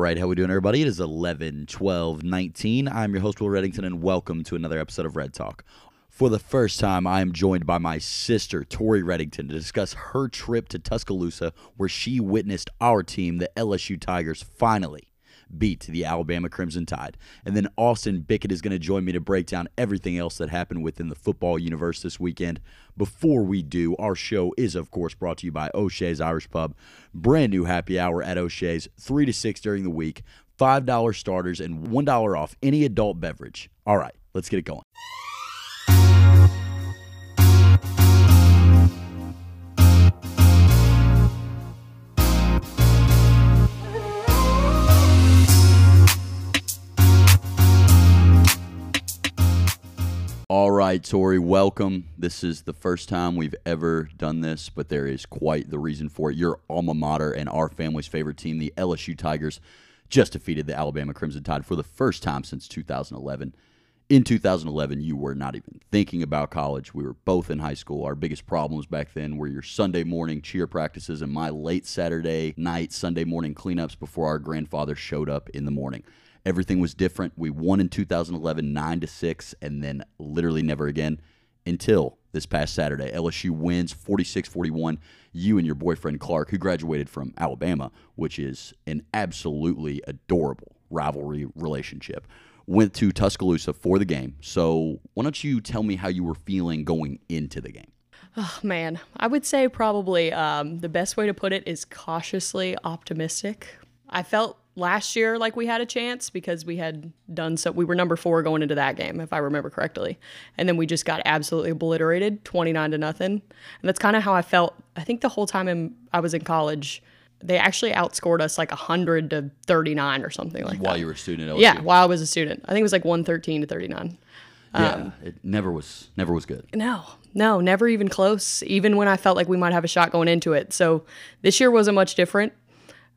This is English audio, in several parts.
right, how we doing, everybody? It is 11, 12, 19. I'm your host, Will Reddington, and welcome to another episode of Red Talk. For the first time, I am joined by my sister, Tori Reddington, to discuss her trip to Tuscaloosa, where she witnessed our team, the LSU Tigers, finally beat the Alabama Crimson Tide. And then Austin Bickett is going to join me to break down everything else that happened within the football universe this weekend. Before we do, our show is, of course, brought to you by O'Shea's Irish Pub. Brand new happy hour at O'Shea's, 3 to 6 during the week, $5 starters, and $1 off any adult beverage. All right, let's get it going. All right, Tori, welcome. This is the first time we've ever done this, but there is quite the reason for it. Your alma mater and our family's favorite team, the LSU Tigers, just defeated the Alabama Crimson Tide for the first time since 2011. In 2011, you were not even thinking about college. We were both in high school. Our biggest problems back then were your Sunday morning cheer practices and my late Saturday night, Sunday morning cleanups before our grandfather showed up in the morning. Everything was different. We won in 2011, nine to six, and then literally never again until this past Saturday. LSU wins 46 41. You and your boyfriend Clark, who graduated from Alabama, which is an absolutely adorable rivalry relationship, went to Tuscaloosa for the game. So, why don't you tell me how you were feeling going into the game? Oh, man, I would say probably um, the best way to put it is cautiously optimistic. I felt last year like we had a chance because we had done so we were number four going into that game if i remember correctly and then we just got absolutely obliterated 29 to nothing and that's kind of how i felt i think the whole time in, i was in college they actually outscored us like 100 to 39 or something like while that While you were a student yeah while i was a student i think it was like 113 to 39 Yeah, Um, it never was never was good. no, no, never even close, even when I felt like we might have a shot going into it. So this year wasn't much different.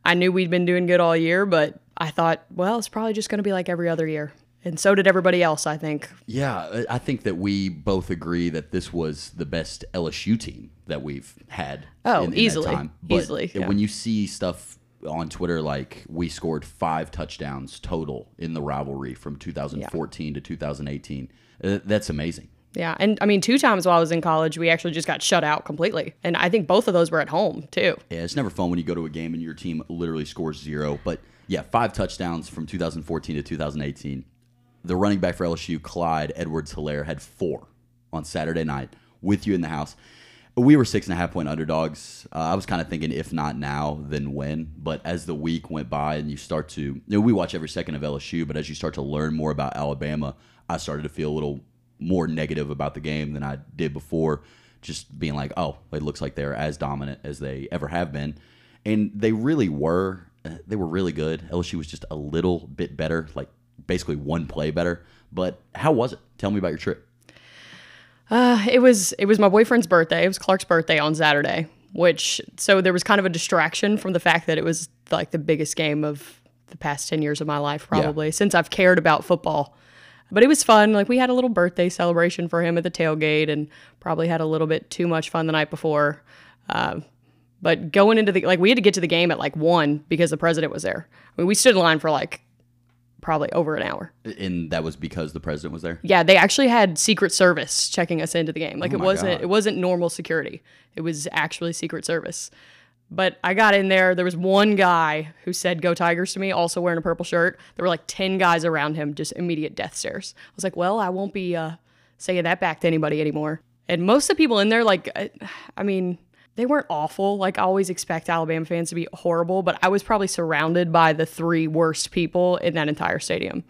I knew we'd been doing good all year, but I thought, well, it's probably just going to be like every other year. And so did everybody else, I think. Yeah, I- think that we both agree that this was the best LSU team that we've had. Oh, in, in easily. Easily, yeah. When you see stuff on Twitter like we scored five touchdowns total in the rivalry from 2014 to 2018, uh, that's amazing. Yeah. And I mean, two times while I was in college, we actually just got shut out completely. And I think both of those were at home, too. Yeah, it's never fun when you go to a game and your team literally scores zero. But yeah, five touchdowns from 2014 to 2018. The running back for LSU, Clyde Edwards Helaire, had four on Saturday night with you in the house. We were six and a half point underdogs. Uh, I was kind of thinking, if not now, then when. But as the week went by and you start to, you know, we watch every second of LSU, but as you start to learn more about Alabama, I started to feel a little more negative about the game than I did before. Just being like, oh, it looks like they're as dominant as they ever have been. And they really were. Uh, They were really good. LSU was just a little bit better, like basically one play better. But how was it? Tell me about your trip. Uh, it was it was my boyfriend's birthday. It was Clark's birthday on Saturday, which so there was kind of a distraction from the fact that it was like the biggest game of the past 10 years of my life probably since I've cared about football. But it was fun. Like we had a little birthday celebration for him at the tailgate and probably had a little bit too much fun the night before. Uh, but going into the like we had to get to the game at like 1 because the president was there. I mean, we stood in line for like probably over an hour. And that was because the president was there? Yeah, they actually had Secret Service checking us into the game. Like Oh it wasn't God. it wasn't normal security. It was actually Secret Service. But I got in there. There was one guy who said "Go Tigers" to me, also wearing a purple shirt. There were like ten guys around him, just immediate death stares. I was like, "Well, I won't be uh, saying that back to anybody anymore." And most of the people in there, like, I, I mean, they weren't awful. Like, I always expect Alabama fans to be horrible, but I was probably surrounded by the three worst people in that entire stadium.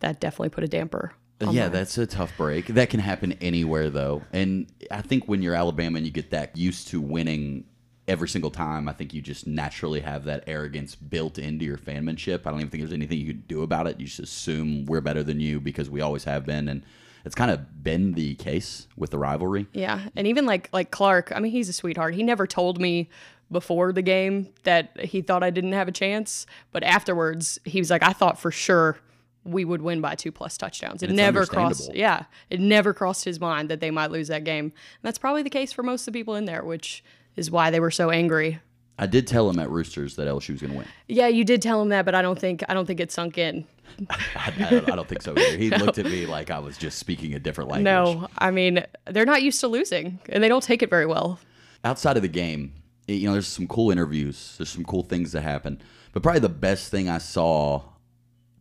That definitely put a damper yeah, that's a tough break. That can happen anywhere, though. And I think when you're Alabama and you get that used to winning every single time, I think you just naturally have that arrogance built into your fanmanship. I don't even think there's anything you can do about it. You just assume we're better than you because we always have been. And it's kind of been the case with the rivalry. Yeah, and even like like Clark, I mean, he's a sweetheart. He never told me before the game that he thought I didn't have a chance, but afterwards he was like, I thought for sure we would win by two plus touchdowns. It never crossed, yeah, it never crossed his mind that they might lose that game. And that's probably the case for most of the people in there, which is why they were so angry. I did tell him at Roosters that LSU was going to win. Yeah, you did tell him that, but I don't think I don't think it sunk in. I, I, don't, I don't think so either. He looked at me like I was just speaking a different language. No, I mean they're not used to losing, and they don't take it very well. Outside of the game, you know, there's some cool interviews. There's some cool things that happen. But probably the best thing I saw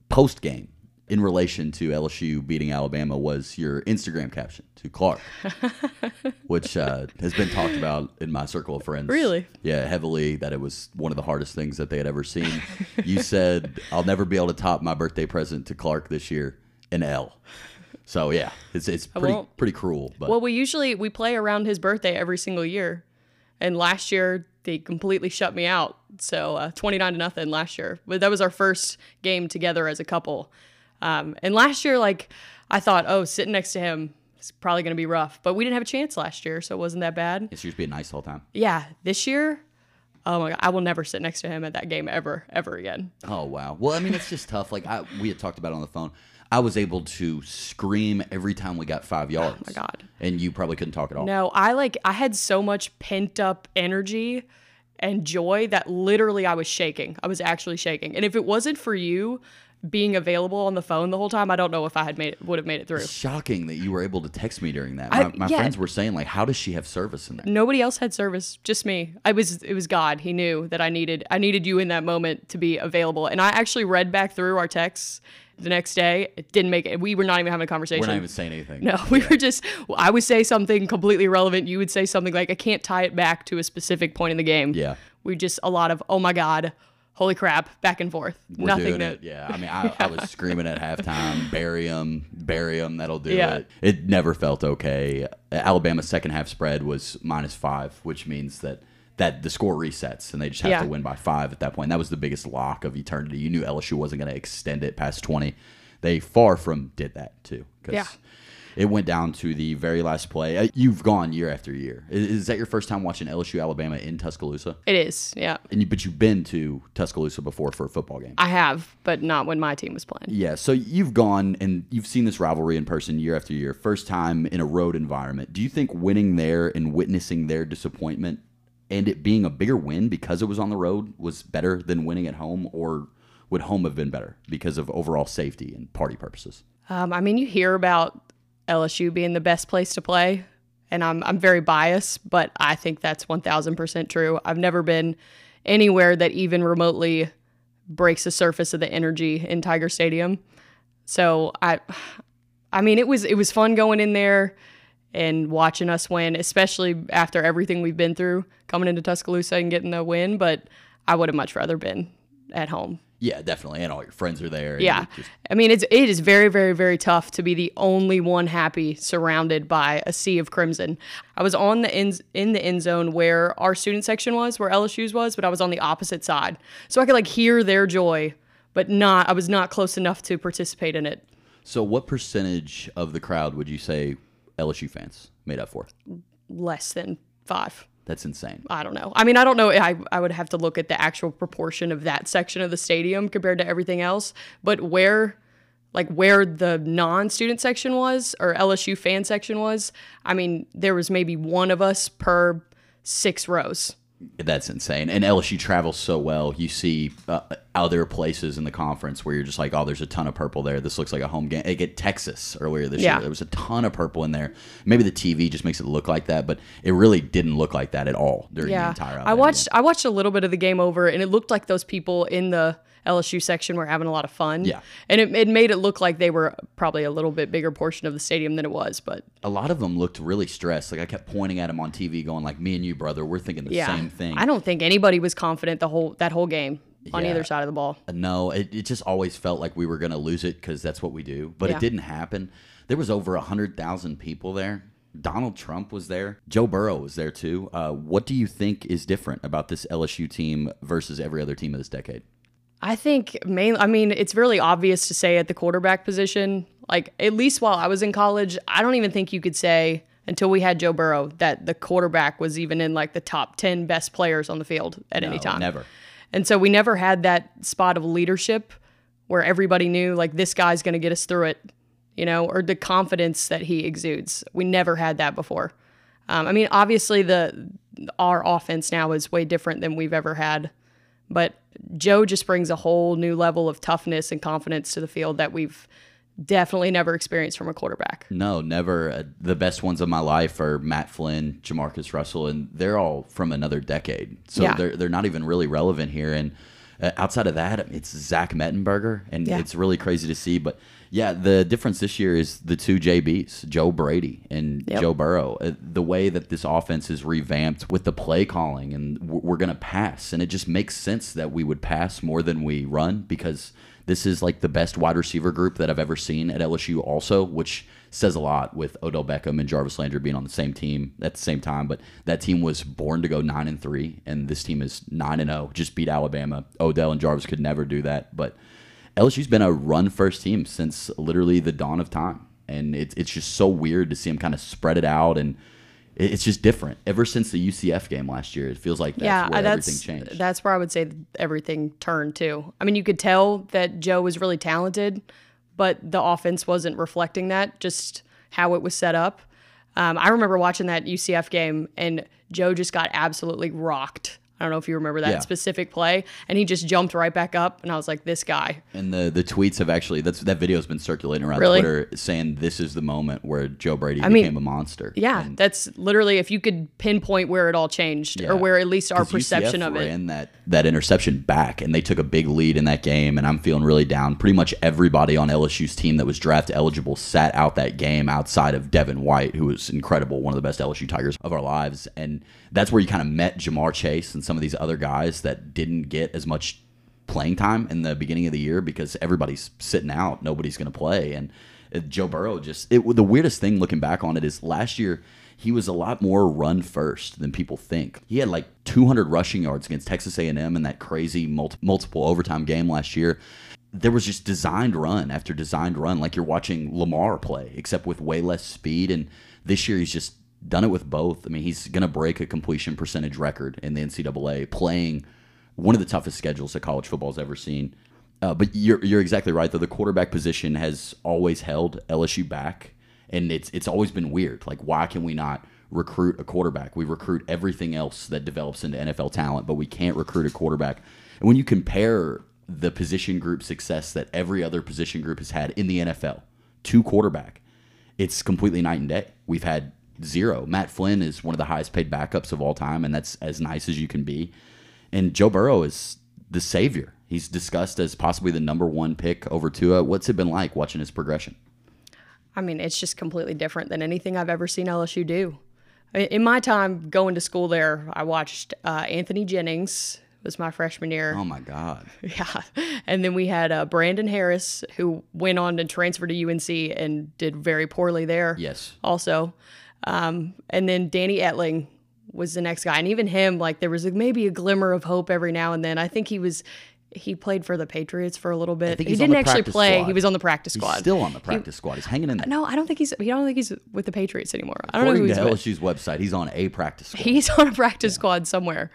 post game in relation to LSU beating Alabama was your Instagram caption to Clark, which uh, has been talked about in my circle of friends. Really? Yeah, heavily. That it was one of the hardest things that they had ever seen. you said, "I'll never be able to top my birthday present to Clark this year." An L. So yeah, it's it's pretty pretty cruel. But Well, we usually we play around his birthday every single year, and last year they completely shut me out. So uh, twenty nine to nothing last year. But that was our first game together as a couple. Um, and last year, like I thought, oh, sitting next to him is probably going to be rough. But we didn't have a chance last year, so it wasn't that bad. it's just being nice the whole time. Yeah, this year, oh my god, I will never sit next to him at that game ever, ever again. Oh wow. Well, I mean, it's just tough. Like I, we had talked about it on the phone. I was able to scream every time we got five yards. Oh my God. And you probably couldn't talk at all. No, I like I had so much pent up energy and joy that literally I was shaking. I was actually shaking. And if it wasn't for you being available on the phone the whole time, I don't know if I had made it would have made it through. Shocking that you were able to text me during that. I- My, my yeah. friends were saying like, how does she have service in there? Nobody else had service, just me. I was it was God. He knew that I needed I needed you in that moment to be available. And I actually read back through our texts the next day. It didn't make it. We were not even having a conversation. We're not even saying anything. No, we were just. I would say something completely irrelevant. You would say something like, "I can't tie it back to a specific point in the game." Yeah. We just a lot of, "Oh my god, holy crap," back and forth. We're Nothing doing that. it. Yeah. I mean, I, I was screaming at halftime, bury him, bury him. That'll do Yeah. it. It never felt okay. Alabama's second half spread was minus five, which means that that the score resets and they just have Yeah. to win by five at that point. That was the biggest lock of eternity. You knew LSU wasn't going to extend it past 20. They far from did that too. 'cause Yeah. It went down to the very last play. Uh, You've gone year after year. Is, is that your first time watching LSU Alabama in Tuscaloosa? It is. Yeah, And you, but you've been to Tuscaloosa before for a football game. I have, but not when my team was playing. Yeah, so you've gone and you've seen this rivalry in person year after year. First time in a road environment. Do you think winning there and witnessing their disappointment and it being a bigger win because it was on the road was better than winning at home, or would home have been better because of overall safety and party purposes? Um, I mean, you hear about LSU being the best place to play, and I'm I'm very biased, but I think that's one thousand percent true. I've never been anywhere that even remotely breaks the surface of the energy in Tiger Stadium. So I, I mean, it was it was fun going in there and watching us win, especially after everything we've been through coming into Tuscaloosa and getting the win. But I would have much rather been at home. Yeah, definitely. And all your friends are there. Yeah. just- I mean, it's it is very, very, very tough to be the only one happy surrounded by a sea of crimson. I was on the end in the end zone where our student section was, where LSU's was, but I was on the opposite side, so I could like hear their joy, but not. I was not close enough to participate in it. so, what percentage of the crowd would you say LSU fans made up for? Less than five. That's insane. I don't know. I mean, I don't know. I, I would have to look at the actual proportion of that section of the stadium compared to everything else. But where, like, where the non student section was or LSU fan section was, I mean, there was maybe one of us per six rows. That's insane. And LSU travels so well. You see uh, other places in the conference where you're just like, oh, there's a ton of purple there. This looks like a home game. Like at Texas earlier this Yeah. year, there was a ton of purple in there. Maybe the TV just makes it look like that, but it really didn't look like that at all during the Yeah. entire. I Alabama watched I watched a little bit of the game over and it looked like those people in the LSU section were having a lot of fun. Yeah. And it, it made it look like they were probably a little bit bigger portion of the stadium than it was, but a lot of them looked really stressed. Like I kept pointing at them on TV, going like, "Me and you, brother, we're thinking the yeah. same thing." I don't think anybody was confident the whole that whole game on Yeah. either side of the ball. No, it, it just always felt like we were going to lose it because that's what we do. But Yeah. it didn't happen. There was over 100,000 people there. Donald Trump was there. Joe Burrow was there too. Uh, what do you think is different about this LSU team versus every other team of this decade? I think main I mean, it's really obvious to say at the quarterback position, like at least while I was in college, I don't even think you could say until we had Joe Burrow that the quarterback was even in like the top 10 best players on the field at any time. Never. And so we never had that spot of leadership where everybody knew like this guy's going to get us through it, you know, or the confidence that he exudes. We never had that before. Um, I mean, obviously the our offense now is way different than we've ever had, but Joe just brings a whole new level of toughness and confidence to the field that we've definitely never experienced from a quarterback. No, never. Uh, the best ones of my life are Matt Flynn, JaMarcus Russell, and they're all from another decade. So Yeah. they're they're not even really relevant here. And uh, outside of that, it's Zach Mettenberger, and Yeah. it's really crazy to see. But yeah, the difference this year is the two JBs, Joe Brady and Yep. Joe Burrow. Uh, The way that this offense is revamped with the play calling, and we're going to pass, and it just makes sense that we would pass more than we run because this is like the best wide receiver group that I've ever seen at LSU, also, which says a lot with Odell Beckham and Jarvis Landry being on the same team at the same time. But that team was born to go nine and three, and this team is nine and zero. Just beat Alabama. Odell and Jarvis could never do that, but LSU's been a run first team since literally the dawn of time, and it's it's just so weird to see them kind of spread it out and. It's just different. Ever since the UCF game last year, it feels like that's yeah, where that's everything changed. that's where I would say everything turned too. I mean, you could tell that Joe was really talented, but the offense wasn't reflecting that. Just how it was set up. Um, I remember watching that UCF game, and Joe just got absolutely rocked. I don't know if you remember that Yeah. specific play, and he just jumped right back up, and I was like, "This guy." And the the tweets have actually that's that video has been circulating around Really? Twitter saying this is the moment where Joe Brady mean, became a monster. Yeah, And that's literally if you could pinpoint where it all changed, Yeah. or where at least our perception UCF of it. ran that that interception back, and they took a big lead in that game. And I'm feeling really down. Pretty much everybody on LSU's team that was draft eligible sat out that game outside of Devin White, who was incredible, one of the best LSU Tigers of our lives. And that's where you kind of met Ja'Marr Chase and some of these other guys that didn't get as much playing time in the beginning of the year because everybody's sitting out, nobody's going to play, and uh, Joe Burrow just it. The weirdest thing looking back on it is last year he was a lot more run first than people think. He had like 200 rushing yards against Texas A&M in that crazy multi- multiple overtime game last year. There was just designed run after designed run, like you're watching Lamar play, except with way less speed. And this year he's just done it with both. I mean, he's going to break a completion percentage record in the NCAA playing one of the toughest schedules that college football's ever seen. Uh, but you're you're exactly right though. The quarterback position has always held LSU back, and it's it's always been weird. Like, why can we not recruit a quarterback? We recruit everything else that develops into NFL talent, but we can't recruit a quarterback. And when you compare the position group success that every other position group has had in the NFL to quarterback, it's completely night and day. We've had zero. Matt Flynn is one of the highest paid backups of all time, and that's as nice as you can be. And Joe Burrow is the savior. He's discussed as possibly the number one pick over Tua. What's it been like watching his progression? I mean, it's just completely different than anything I've ever seen LSU do. In my time going to school there, I watched uh, Anthony Jennings was my freshman year. Oh my God. Yeah, and then we had uh, Brandon Harris who went on to transfer to UNC and did very poorly there. Yes. Also, um, and then Danny Etling was the next guy, and even him, like there was maybe a glimmer of hope every now and then. I think he was. He played for the Patriots for a little bit. He didn't actually play. squad. He was on the practice squad. He's still on the practice squad. He's hanging in there. No, I don't think he's. I don't think he's with the Patriots anymore. I don't know According who to he's with. LSU's website, he's on a practice squad. He's on a practice squad somewhere.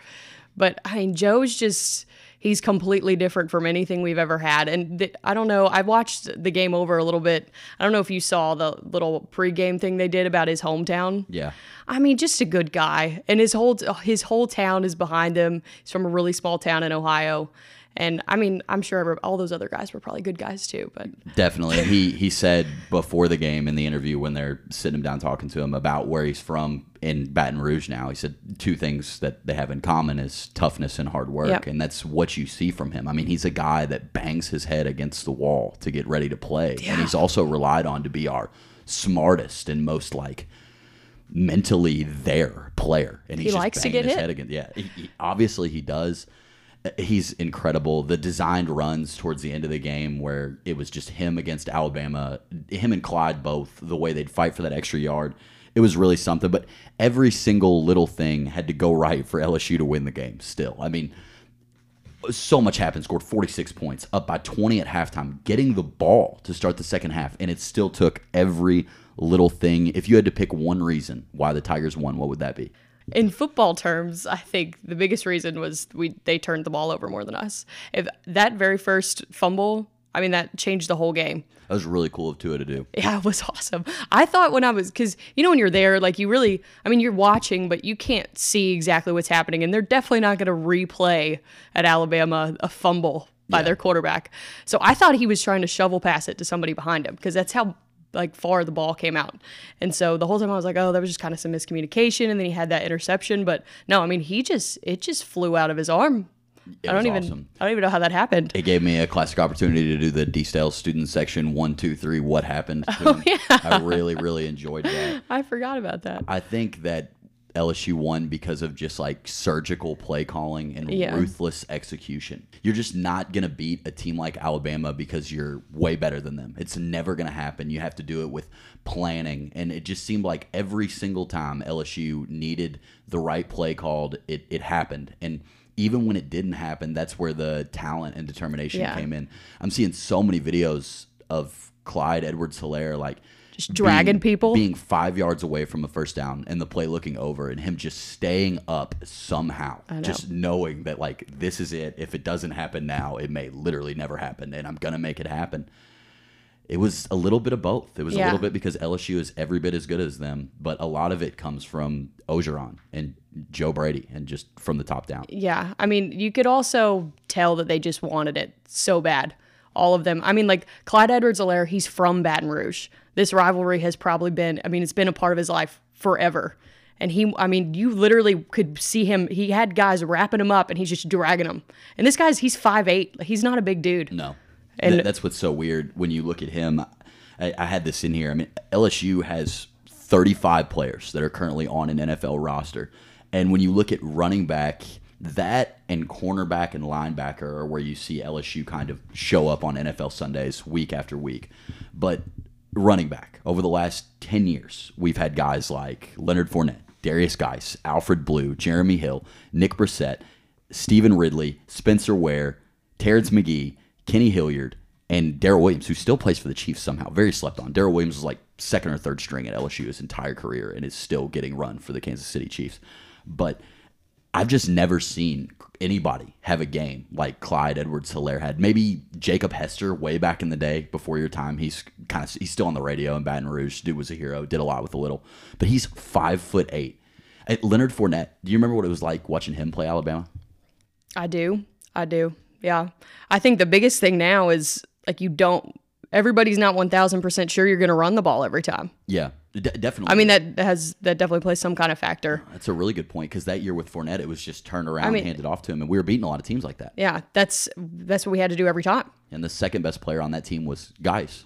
But I mean, Joe's just. He's completely different from anything we've ever had. And th- I don't know. I watched the game over a little bit. I don't know if you saw the little pregame thing they did about his hometown. yeah. I mean, just a good guy, and his whole his whole town is behind him. He's from a really small town in Ohio, and I mean, I'm sure all those other guys were probably good guys too. But Definitely. He he said before the game in the interview when they're sitting him down talking to him about where he's from in Baton Rouge now, he said two things that they have in common is toughness and hard work. Yep. And that's what you see from him. I mean, he's a guy that bangs his head against the wall to get ready to play. And he's also relied on to be our smartest and most like mentally there player. And he's He just likes to get his hit. head against yeah. He, he- obviously he does he's incredible. The designed runs towards the end of the game where it was just him against Alabama, him and Clyde both, the way they'd fight for that extra yard. It was really something, but every single little thing had to go right for LSU to win the game still. I mean, so much happened. Scored 46 points, up by 20 at halftime, getting the ball to start the second half, and it still took every little thing. If you had to pick one reason why the Tigers won, what would that be? In football terms, I think the biggest reason was we they turned the ball over more than us. If that very first fumble, I mean, that changed the whole game. That was really cool of Tua to do. Yeah, it was awesome. I thought when I was, because you know, when you're there, like you really, I mean, you're watching, but you can't see exactly what's happening. And they're definitely not going to replay at Alabama a fumble by Yeah. their quarterback. So I thought he was trying to shovel pass it to somebody behind him because that's how like far the ball came out. And so the whole time I was like, oh, that was just kind of some miscommunication. And then he had that interception. But no, I mean, he just, it just flew out of his arm. It I don't even, awesome. I don't even know how that happened. It gave me a classic opportunity to do the D Style student section one, two, three. What happened? Oh, yeah. I really, really enjoyed that. I forgot about that. I think that LSU won because of just like surgical play calling and Yeah. ruthless execution. You're just not going to beat a team like Alabama because you're way better than them. It's never going to happen. You have to do it with planning. And it just seemed like every single time LSU needed the right play called, it, it happened. And even when it didn't happen, that's where the talent and determination Yeah. came in. I'm seeing so many videos of Clyde Edwards Helaire like Just dragging people. being five yards away from a first down and the play looking over and him just staying up somehow know. just knowing that like this is it if it doesn't happen now it may literally never happen and i'm gonna make it happen it was a little bit of both it was a little bit because lsu is every bit as good as them but a lot of it comes from orgeron and joe brady and just from the top down Yeah. I mean, you could also tell that they just wanted it so bad. All of them. I mean, like Clyde Edwards Helaire, he's from Baton Rouge. This rivalry has probably been, I mean, it's been a part of his life forever. And he, I mean, you literally could see him. He had guys wrapping him up and he's just dragging them. And this guy's, he's 5'8. He's not a big dude. No. And- Th- that's what's so weird when you look at him. I, I had this in here. I mean, LSU has 35 players that are currently on an NFL roster. And when you look at running back, that and cornerback and linebacker are where you see LSU kind of show up on NFL Sundays week after week. But running back, over the last 10 years, we've had guys like Leonard Fournette, Derrius Guice, Alfred Blue, Jeremy Hill, Nick Brossette, Stevan Ridley, Spencer Ware, Terrence Magee, Kenny Hilliard, and Darrel Williams, who still plays for the Chiefs somehow. Very slept on. Darrel Williams was like second or third string at LSU his entire career and is still getting run for the Kansas City Chiefs. But I've just never seen anybody have a game like Clyde Edwards Helaire had. Maybe Jacob Hester way back in the day before your time. He's kind of he's still on the radio in Baton Rouge. Dude was a hero. Did a lot with a little, but he's five foot eight. Uh, Leonard Fournette. Do you remember what it was like watching him play Alabama? I do. I do. Yeah. I think the biggest thing now is like you don't, everybody's not 1000% sure you're going to run the ball every time. Yeah, de- definitely. I mean, that has, that definitely plays some kind of factor. that's a really good point because that year with Fournette, it was just turned around, mean- handed off to him, and we were beating a lot of teams like that. Yeah. That's, that's what we had to do every time. And the second best player on that team was guys,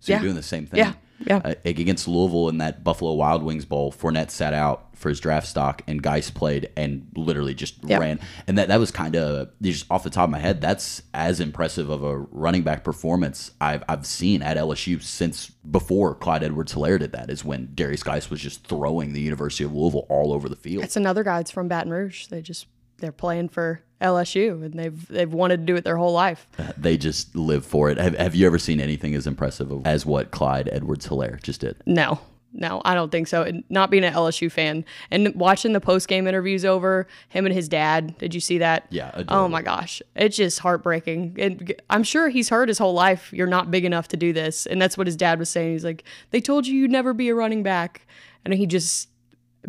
So Yeah. you're doing the same thing. Yeah. Yeah. Uh, against Louisville in that Buffalo Wild Wings bowl, Fournette sat out for his draft stock, and Guice played and literally just Yeah. ran. And that that was kind of just off the top of my head. That's as impressive of a running back performance I've I've seen at LSU since before Clyde Edwards Helaire did that. Is when Derrius Guice was just throwing the University of Louisville all over the field. It's another guy It's from Baton Rouge. They just, they're playing for LSU and they've, they've wanted to do it their whole life. Uh, they just live for it. Have, have you ever seen anything as impressive as what Clyde Edwards Helaire just did? No, no, I don't think so. And not being an LSU fan and watching the post game interviews over him and his dad. Did you see that? Yeah, Oh my gosh, it's just heartbreaking. And I'm sure he's heard his whole life, "You're not big enough to do this," and that's what his dad was saying. He's like, "They told you you'd never be a running back," and he just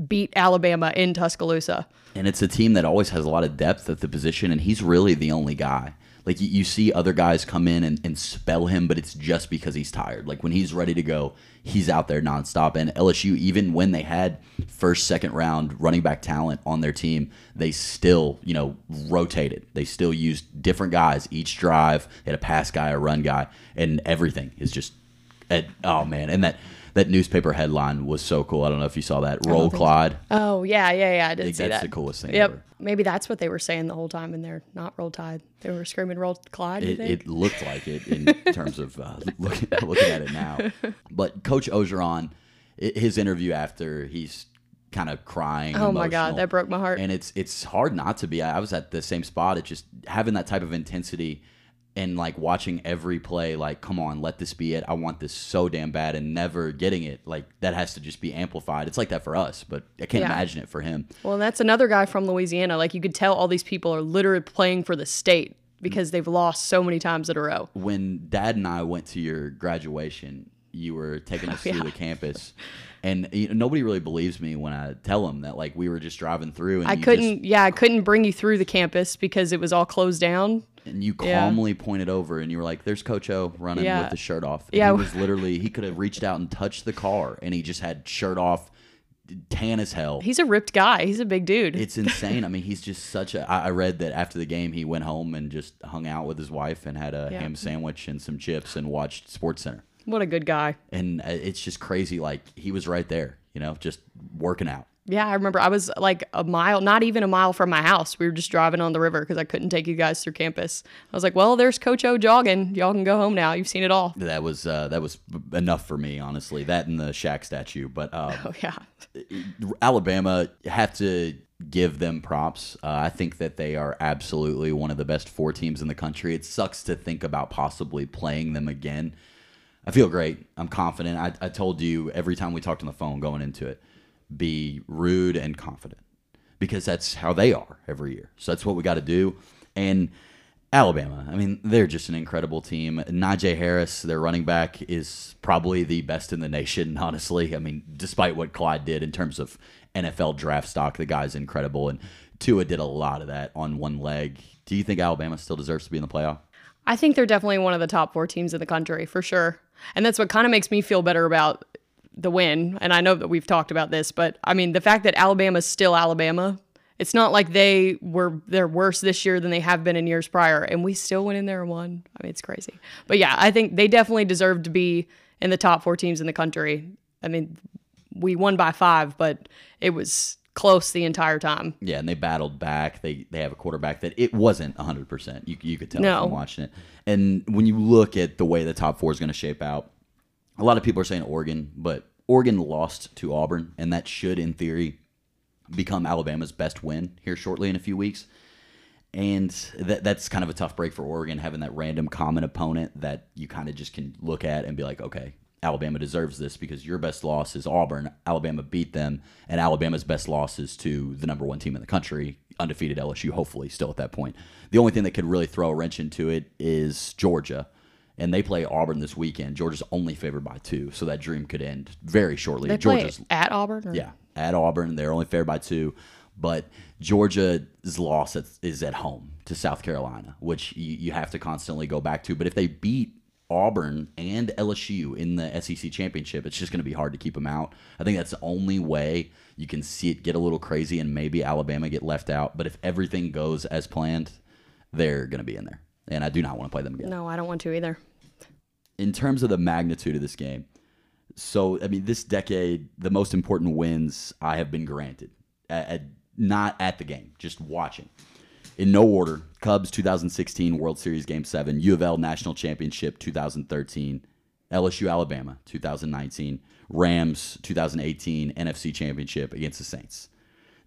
beat Alabama in Tuscaloosa. And it's a team that always has a lot of depth at the position, and he's really the only guy. Like you, you see other guys come in and, and spell him, but it's just because he's tired. Like when he's ready to go, he's out there nonstop. And LSU, even when they had first, second round running back talent on their team, they still, you know, rotated. They still used different guys each drive. They had a pass guy, a run guy, and everything is just, at, oh man. And that that newspaper headline was so cool. I don't know if you saw that. Roll think so. Clyde. Oh yeah, yeah, yeah. I did think see that's that. the coolest thing Yep. ever. Maybe that's what they were saying the whole time, and they're not roll tide. They were screaming roll Clyde. It, it looked like it in terms of uh, looking, looking at it now. But Coach Orgeron, his interview after, he's kind of crying. oh my god, that broke my heart. And it's it's hard not to be. I I was at the same spot. It's just having that type of intensity and like watching every play. Like, come on, let this be it. I want this so damn bad, and never getting it. Like that has to just be amplified. It's like that for us, but I can't Yeah. imagine it for him. Well, that's another guy from Louisiana. Like you could tell all these people are literally playing for the state because they've lost so many times in a row. when Dad and I went to your graduation, you were taking us through yeah. the campus, and you know, nobody really believes me when I tell them that like we were just driving through, and I couldn't, yeah, I couldn't bring you through the campus because it was all closed down. And you Yeah. calmly pointed over, and you were like, "There's Coach O running Yeah. with the shirt off." And Yeah. he was literally he could have reached out and touched the car, and he just had shirt off, tan as hell. He's a ripped guy. He's a big dude. It's insane. I mean, he's just such a. I read that after the game, he went home and just hung out with his wife and had a Yeah. ham sandwich and some chips and watched Sports Center. what a good guy. and uh, it's just crazy. Like he was right there, you know, just working out. Yeah, I remember I was like a mile, not even a mile from my house. We were just driving on the river because I couldn't take you guys through campus. I was like, well, there's Coach O jogging. Y'all can go home now. You've seen it all. That was uh, that was enough for me, honestly. That and the Shaq statue, but um, Oh, yeah. Alabama have to give them props. Uh, I think that they are absolutely one of the best four teams in the country. It sucks to think about possibly playing them again. I feel great. I'm confident. I, I told you every time we talked on the phone going into it, be rude and confident because that's how they are every year. So that's what we got to do. And Alabama, I mean, they're just an incredible team. Najee Harris, their running back, is probably the best in the nation, honestly. I mean, despite what Clyde did in terms of NFL draft stock, the guy's incredible. And Tua did a lot of that on one leg. Do you think Alabama still deserves to be in the playoff? I think they're definitely one of the top four teams in the country for sure. And that's what kind of makes me feel better about the win. And I know that we've talked about this, but I mean, the fact that Alabama's still Alabama, it's not like they were they're worse this year than they have been in years prior, and we still went in there and won. I mean, it's crazy. But yeah, I think they definitely deserve to be in the top four teams in the country. I mean, we won by five, but it was close the entire time. Yeah, and they battled back. They they have a quarterback that it wasn't 100%. You, you could tell No. from watching it. And when you look at the way the top four is going to shape out, a lot of people are saying Oregon, but Oregon lost to Auburn, and that should, in theory, become Alabama's best win here shortly in a few weeks. And that that's kind of a tough break for Oregon, having that random common opponent that you kind of just can look at and be like, okay, Alabama deserves this because your best loss is Auburn. Alabama beat them, and Alabama's best loss is to the number one team in the country, undefeated LSU, hopefully still at that point. The only thing that could really throw a wrench into it is Georgia. And they play Auburn this weekend. Georgia's only favored by two, so that dream could end very shortly. They play at Auburn. Or? yeah, at Auburn, they're only favored by two, but Georgia's loss at, is at home to South Carolina, which you, you have to constantly go back to. But if they beat Auburn and LSU in the SEC championship, it's just going to be hard to keep them out. I think that's the only way you can see it get a little crazy and maybe Alabama get left out. But if everything goes as planned, they're going to be in there, and I do not want to play them again No, I don't want to either. In terms of the magnitude of this game, so I mean, this decade, the most important wins I have been granted, at, at- not at the game, just watching. In no order: Cubs 2016 World Series Game Seven, U of L National Championship 2013, LSU Alabama 2019, Rams 2018 NFC Championship against the Saints.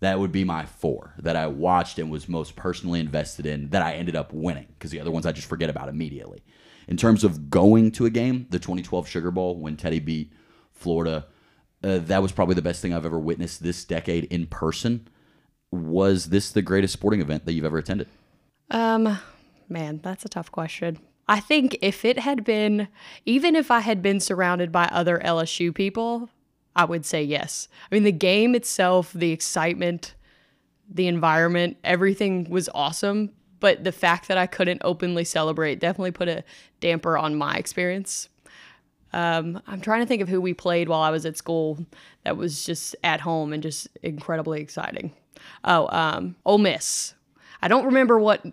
That would be my four that I watched and was most personally invested in that I ended up winning because the other ones I just forget about immediately. In terms of going to a game, the 2012 Sugar Bowl when Teddy beat Florida, uh, that was probably the best thing I've ever witnessed this decade in person. Was this the greatest sporting event that you've ever attended? Um, man, that's a tough question. I think if it had been, even if I had been surrounded by other LSU people, I would say yes. I mean, the game itself, the excitement, the environment, everything was awesome. But the fact that I couldn't openly celebrate definitely put a damper on my experience. Um, I'm trying to think of who we played while I was at school that was just at home and just incredibly exciting. Oh, um, Ole Miss. I don't remember what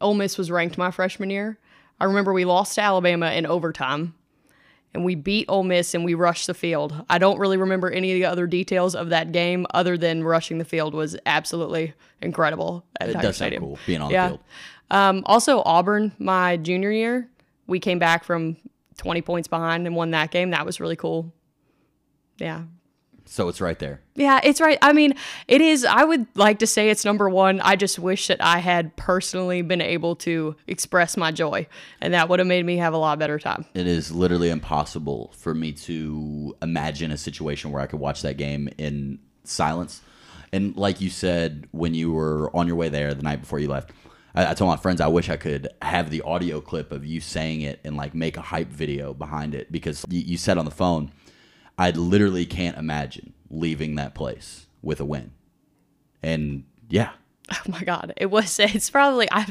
Ole Miss was ranked my freshman year. I remember we lost to Alabama in overtime and we beat Ole Miss and we rushed the field. I don't really remember any of the other details of that game other than rushing the field was absolutely incredible at It Tiger does sound cool being on Yeah. the field. Um, also, Auburn, my junior year, we came back from 20 points behind and won that game. That was really cool. Yeah. So it's right there. Yeah, it's right. I mean, it is. I would like to say it's number one. I just wish that I had personally been able to express my joy, and that would have made me have a lot better time. It is literally impossible for me to imagine a situation where I could watch that game in silence. And like you said, when you were on your way there the night before you left, I, I told my friends I wish I could have the audio clip of you saying it and like make a hype video behind it because you, you said on the phone, I literally can't imagine leaving that place with a win. And yeah, Oh my god, it was. It's probably I.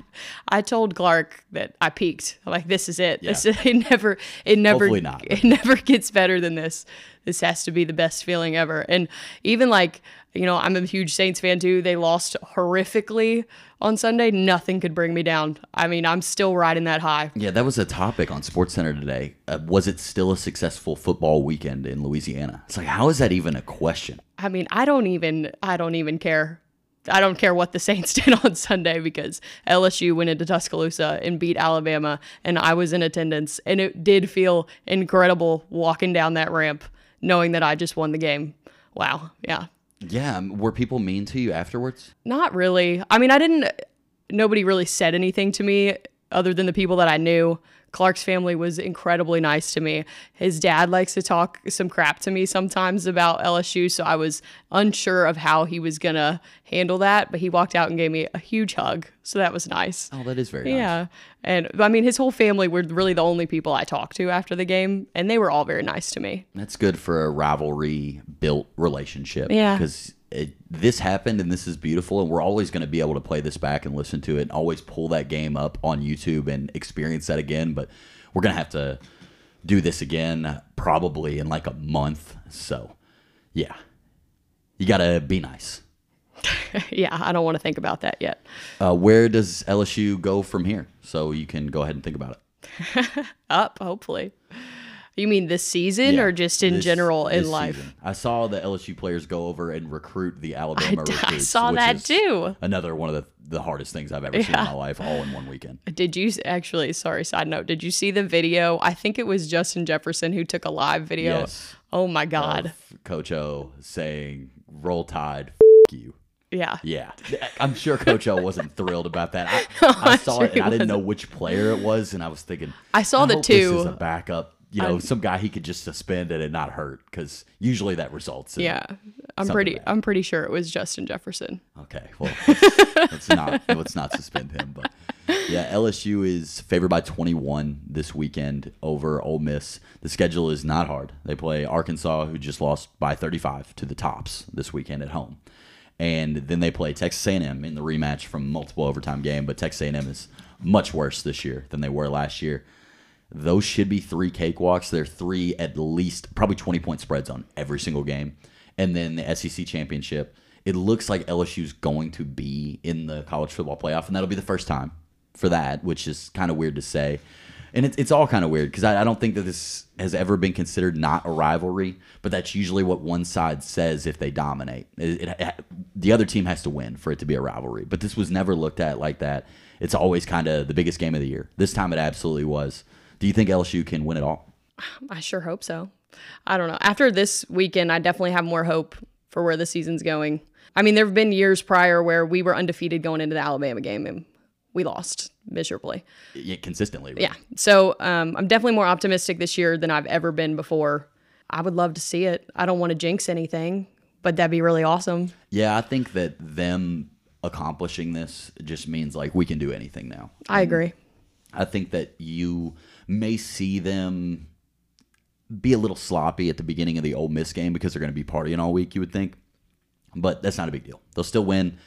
I told Clark that I peaked. I'm like, this is it. This Yeah. it never. It never. Not. It never gets better than this. This has to be the best feeling ever. And even like you know, I'm a huge Saints fan too. They lost horrifically on Sunday. Nothing could bring me down. I mean, I'm still riding that high. Yeah, that was a topic on SportsCenter today. Uh, was it still a successful football weekend in Louisiana? It's like, how is that even a question? I mean, I don't even. I don't even care. I don't care what the Saints did on Sunday because LSU went into Tuscaloosa and beat Alabama, and I was in attendance, and it did feel incredible walking down that ramp, knowing that I just won the game. Wow, yeah, Yeah, um, were people mean to you afterwards? not really. I mean, I didn't. Nobody really said anything to me other than the people that I knew. Clark's family was incredibly nice to me. His dad likes to talk some crap to me sometimes about LSU, so I was unsure of how he was gonna handle that. But he walked out and gave me a huge hug, so that was nice. Oh, that is very nice. Yeah, and I mean, his whole family were really the only people I talked to after the game, and they were all very nice to me. That's good for a rivalry built relationship. Yeah. Because this happened and this is beautiful, and we're always going to be able to play this back and listen to it and always pull that game up on YouTube and experience that again. But we're going to have to do this again probably in like a month. So, yeah. You got to be nice. yeah, I don't want to think about that yet. Uh, where does LSU go from here? So you can go ahead and think about it. Up, hopefully. You mean this season Yeah, or just in this- general in life? season. I saw the LSU players go over and recruit the Alabama d- I recruits. I saw that too. Another one of the, the hardest things I've ever seen in my life, all in one weekend. Did you actually? Sorry, side note. Did you see the video? I think it was Justin Jefferson who took a live video. Yes. Oh my God. Of Coach O saying, "Roll Tide, f- you." yeah. Yeah, I'm sure Coach O wasn't thrilled about that. I, I saw sure it and I didn't know which player it was, and I was thinking, I saw the hope This two. is a backup, you know, some guy he could just suspend it and not hurt, because usually that results. In, Yeah. I'm pretty. bad. I'm pretty sure it was Justin Jefferson. Okay, well, let's, let's not let's not suspend him. But yeah, LSU is favored by 21 this weekend over Ole Miss. The schedule is not hard. They play Arkansas, who just lost by 35 to the Tops this weekend at home, and then they play Texas A&M in the rematch from multiple overtime game. But Texas A&M is much worse this year than they were last year. Those should be three cakewalks. They're three at least, probably 20 point spreads on every single game. And then the SEC championship. It looks like LSU's going to be in the college football playoff, and that'll be the first time for that, which is kind of weird to say. And it's, it's all kind of weird because I, I don't think that this has ever been considered not a rivalry, but that's usually what one side says if they dominate. It, it- it- the other team has to win for it to be a rivalry, but this was never looked at like that. It's always kind of the biggest game of the year. This time it absolutely was. Do you think LSU can win it all? I sure hope so. I don't know. After this weekend, I definitely have more hope for where the season's going. I mean, there have been years prior where we were undefeated going into the Alabama game and we lost miserably. Yeah, consistently. right? Yeah. So um, I'm definitely more optimistic this year than I've ever been before. I would love to see it. I don't want to jinx anything, but that'd be really awesome. Yeah, I think that them accomplishing this just means like we can do anything now. I agree. I think that you may see them be a little sloppy at the beginning of the Ole Miss game because they're going to be partying all week, you would think. But that's not a big deal. They'll still win.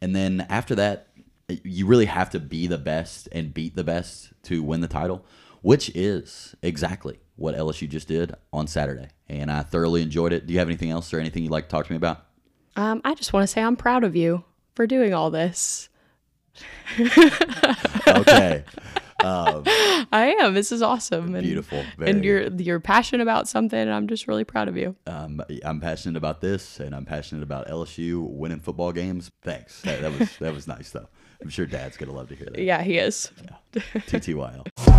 And then after that, you really have to be the best and beat the best to win the title, which is exactly what LSU just did on Saturday. And I thoroughly enjoyed it. Do you have anything else or anything you'd like to talk to me about? Um, I just want to say I'm proud of you for doing all this. Okay. I am. This is awesome. And, Beautiful. And you're you're passionate about something, and I'm just really proud of you. Um, I'm passionate about this, and I'm passionate about LSU winning football games. Thanks. That, that was that was nice though. I'm sure Dad's gonna love to hear that. Yeah, he is. TTYL.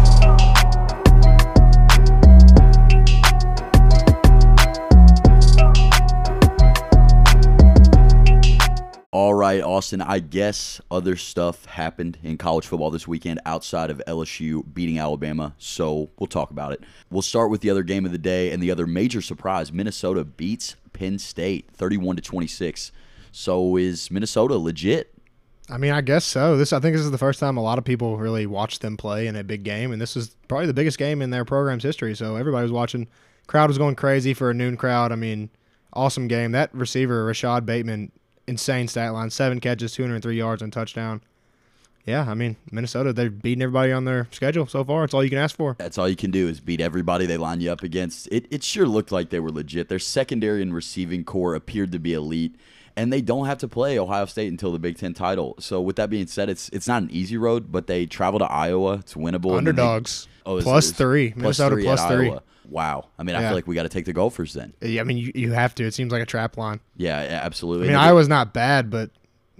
All right, Austin. I guess other stuff happened in college football this weekend outside of LSU beating Alabama, so we'll talk about it. We'll start with the other game of the day and the other major surprise. Minnesota beats Penn State 31 to 26. So is Minnesota legit? I mean, I guess so. This I think this is the first time a lot of people really watched them play in a big game, and this is probably the biggest game in their program's history. So everybody was watching. Crowd was going crazy for a noon crowd. I mean, awesome game. That receiver Rashod Bateman, insane stat line: seven catches, 203 yards, and touchdown. Yeah, I mean Minnesota, they're beating everybody on their schedule so far. It's all you can ask for. That's all you can do is beat everybody they line you up against. It, it sure looked like they were legit. Their secondary and receiving corps appeared to be elite, and they don't have to play Ohio State until the Big Ten title. So with that being said, it's it's not an easy road, but they travel to Iowa. It's winnable. then they- Underdogs. Oh, plus three. plus Minnesota three three. Iowa. Wow. I mean, I Yeah. feel like we got to take the Gophers then. Yeah, I mean, you, you have to. It seems like a trap line. Yeah, yeah, I absolutely. mean, And Iowa's not bad, but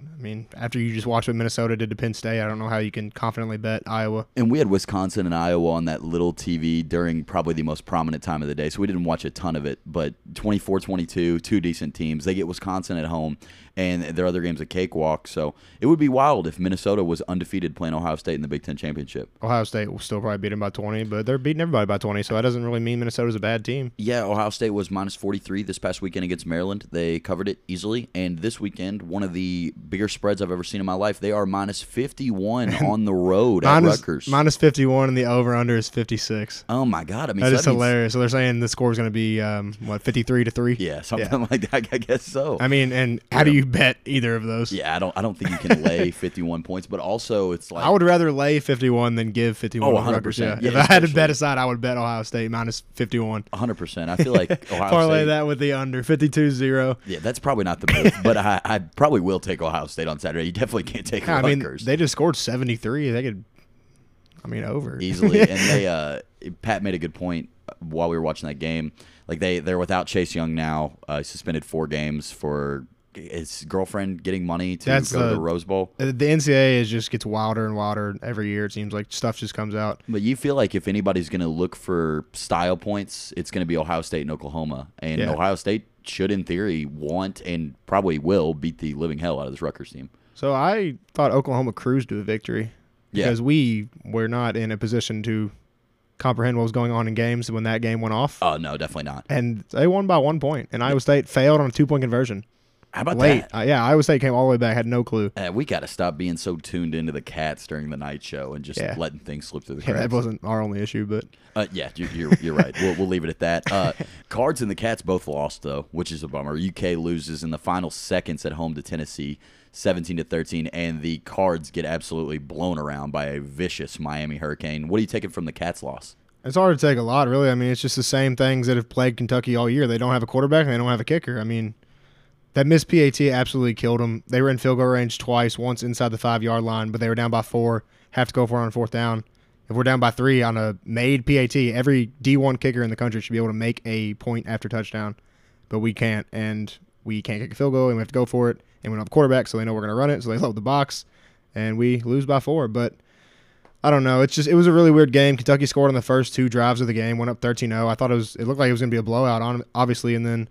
I mean, after you just watch what Minnesota did to Penn State, I don't know how you can confidently bet Iowa. And we had Wisconsin and Iowa on that little TV during probably the most prominent time of the day. So we didn't watch a ton of it, but 24 22, two decent teams. They get Wisconsin at home, and their other game's a cakewalk. So it would be wild if Minnesota was undefeated playing Ohio State in the Big Ten Championship. Ohio State will still probably beat them by 20, but they're beating everybody by 20, so that doesn't really mean Minnesota's a bad team. Yeah, Ohio State was minus 43 this past weekend against Maryland. They covered it easily. And this weekend, one of the bigger spreads I've ever seen in my life, they are minus 51 on the road at Minus, Rutgers. minus 51, and the over under is 56. oh, my God. I mean, That so is that hilarious. So they're saying the score is going to be, um, what, 53 to 3? Yeah, something like that. I guess so. I mean, and how do you bet either of those? Yeah, I don't. I don't think you can lay 51 points, but also it's like I would rather lay 51 than give 51. Oh, 100 percent. Yeah. Yeah, if I had to bet aside, I would bet Ohio State minus 51. 100. percent I feel like Ohio Parlay State. that with the under 52-0. Yeah, that's probably not the move, but I, I probably will take Ohio State on Saturday. You definitely can't take Yeah, I mean, Rutgers they just scored 73. They could, I mean, over easily, and they. Uh, Pat made a good point while we were watching that game. Like they they're without Chase Young now, uh, suspended four games for his girlfriend getting money to That's go to the- the Rose Bowl. Uh, The NCAA is just gets wilder and wilder every year. It seems like stuff just comes out. But you feel like if anybody's going to look for style points, it's going to be Ohio State and Oklahoma. And Yeah. Ohio State should, in theory, want and probably will beat the living hell out of this Rutgers team. So I thought Oklahoma cruised to a victory Yeah. because we were not in a position to comprehend what was going on in games when that game went off. Oh, no, definitely not. and they won by one. And Iowa State failed on a two point conversion How about late. that? Uh, yeah, Iowa State came all the way back, had no clue. Uh, we got to stop being so tuned into the cats during the night show and just Yeah. letting things slip through the Yeah, cracks. that wasn't our only issue, but Uh, yeah, you're, you're, you're right. We'll, we'll leave it at that. Uh, Cards and the Cats both lost though, which is a bummer. UK loses in the final seconds at home to Tennessee, 17 to 13, and the Cards get absolutely blown around by a vicious Miami Hurricane. What are you taking from the Cats' loss? it's hard to take a lot, really. I mean, it's just the same things that have plagued Kentucky all year. They don't have a quarterback and they don't have a kicker. I mean, that missed PAT absolutely killed them. They were in field goal range twice, once inside the five yard line, but they were down by four, have to go for on fourth down. If we're down by three on a made PAT, every D1 kicker in the country should be able to make a point after touchdown, but we can't, and we can't kick a field goal, and we have to go for it, and we don't have a quarterback, so they know we're going to run it, so they load the box, and we lose by four. But I don't know. It's just it was a really weird game. Kentucky scored on the first two drives of the game, went up 13-0. I thought it was it looked like it was going to be a blowout on obviously, and then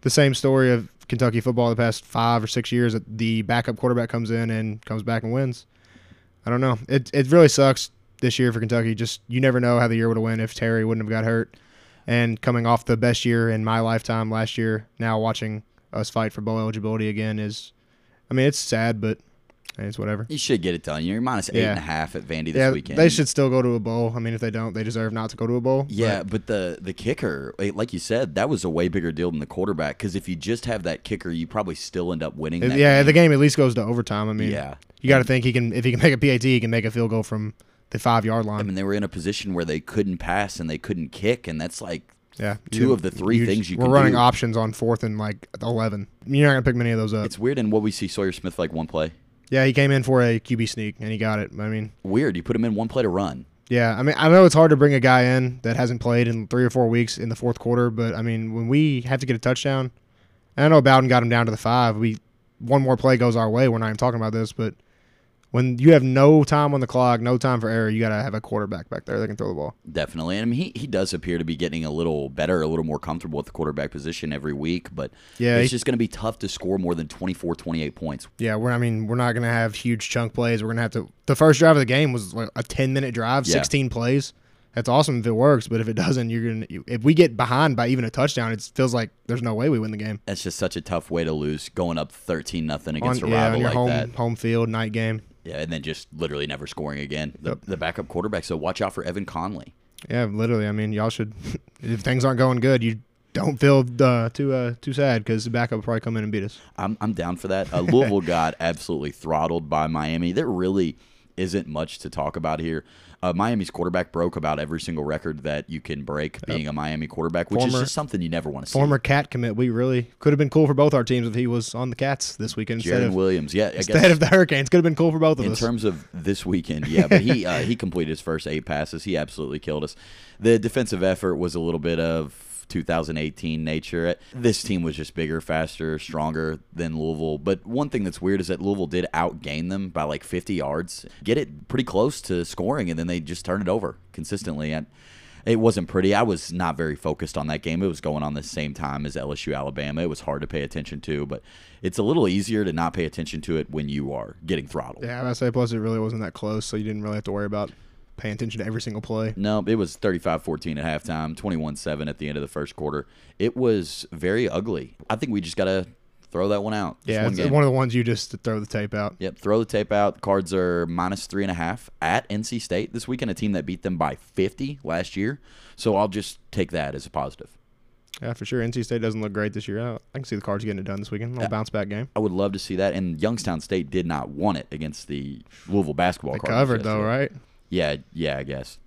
the same story of Kentucky football the past 5 or 6 years that the backup quarterback comes in and comes back and wins. I don't know. It it really sucks this year for Kentucky. Just you never know how the year would have went if Terry wouldn't have got hurt. And coming off the best year in my lifetime last year, now watching us fight for bowl eligibility again is I mean, it's sad, but it's whatever. You should get it done. You're minus eight Yeah. and a half at Vandy this yeah, weekend. they should still go to a bowl. I mean, if they don't, they deserve not to go to a bowl. Yeah, but the the kicker, like like you said, that was a way bigger deal than the quarterback. Because if you just have that kicker, you probably still end up winning. But, That yeah, game. the game at least goes to overtime. I mean, Yeah. you got to think he can if he can make a PAT, he can make a field goal from the five yard line. I mean, they were in a position where they couldn't pass and they couldn't kick, and that's like yeah, two of the three things you We're running do. options on fourth and like eleven. You're not gonna pick many of those up. it's weird. And what we see Sawyer Smith like one play. Yeah, he came in for a QB sneak and he got it. I mean, Weird. You put him in one play to run. yeah, I mean, I know it's hard to bring a guy in that hasn't played in three or four weeks in the fourth quarter, but I mean, when we have to get a touchdown, and I know Bowden got him down to the five. We one more play goes our way. We're not even talking about this, but when you have no time on the clock, no time for error, you got to have a quarterback back there that can throw the ball. Definitely. And I mean, he, he does appear to be getting a little better, a little more comfortable with the quarterback position every week, but Yeah, it's he- just going to be tough to score more than 24, 28 points. Yeah, we're. I mean, we're not gonna have huge chunk plays. We're gonna have to. The first drive of the game was like a ten minute drive, Yeah. sixteen plays. That's awesome if it works, but if it doesn't, you're gonna. If we get behind by even a touchdown, it feels like there's no way we win the game. That's just such a tough way to lose, going up thirteen nothing On, against a yeah, rival on your like home that. home field night game. Yeah, and then just literally never scoring again. The, Yep. the backup quarterback. So watch out for Evan Conley. Yeah, literally. I mean, y'all should. if things aren't going good, you don't feel uh, too uh, too sad because the backup will probably come in and beat us. I'm I'm down for that. Uh, Louisville got absolutely throttled by Miami. There really isn't much to talk about here. Uh, Miami's quarterback broke about every single record that you can break being a Miami quarterback, which is just something you never want to see. Former cat commit. We really could have been cool for both our teams if he was on the Cats this weekend instead of Williams, yeah, I instead guess of the Hurricanes. Could have been cool for both of in us. In terms of this weekend, yeah, but he uh, he completed his first eight passes. He absolutely killed us. The defensive effort was a little bit of 2018 nature. This team was just bigger, faster, stronger than Louisville. But one thing that's weird is that Louisville did outgain them by like 50 yards, get it pretty close to scoring, and then they just turn it over consistently. And it wasn't pretty. I was not very focused on that game. It was going on the same time as LSU Alabama. It was hard to pay attention to, but it's a little easier to not pay attention to it when you are getting throttled. yeah, I say plus it really wasn't that close, so you didn't really have to worry about paying attention to every single play. No, it was 35-14 at halftime, 21-7 at the end of the first quarter. It was very ugly. I think we just got to throw that one out. Just Yeah, one it's one of the ones you just throw the tape out. Yep, throw the tape out. The Cards are minus three and a half at NC State this weekend, a team that beat them by 50 last year. So I'll just take that as a positive. Yeah, for sure. NC State doesn't look great this year. I, can see the Cards getting it done this weekend. A Yeah. bounce back game. I would love to see that. And Youngstown State did not want it against the Louisville basketball They Cardinals covered though, right? Yeah, yeah, I guess.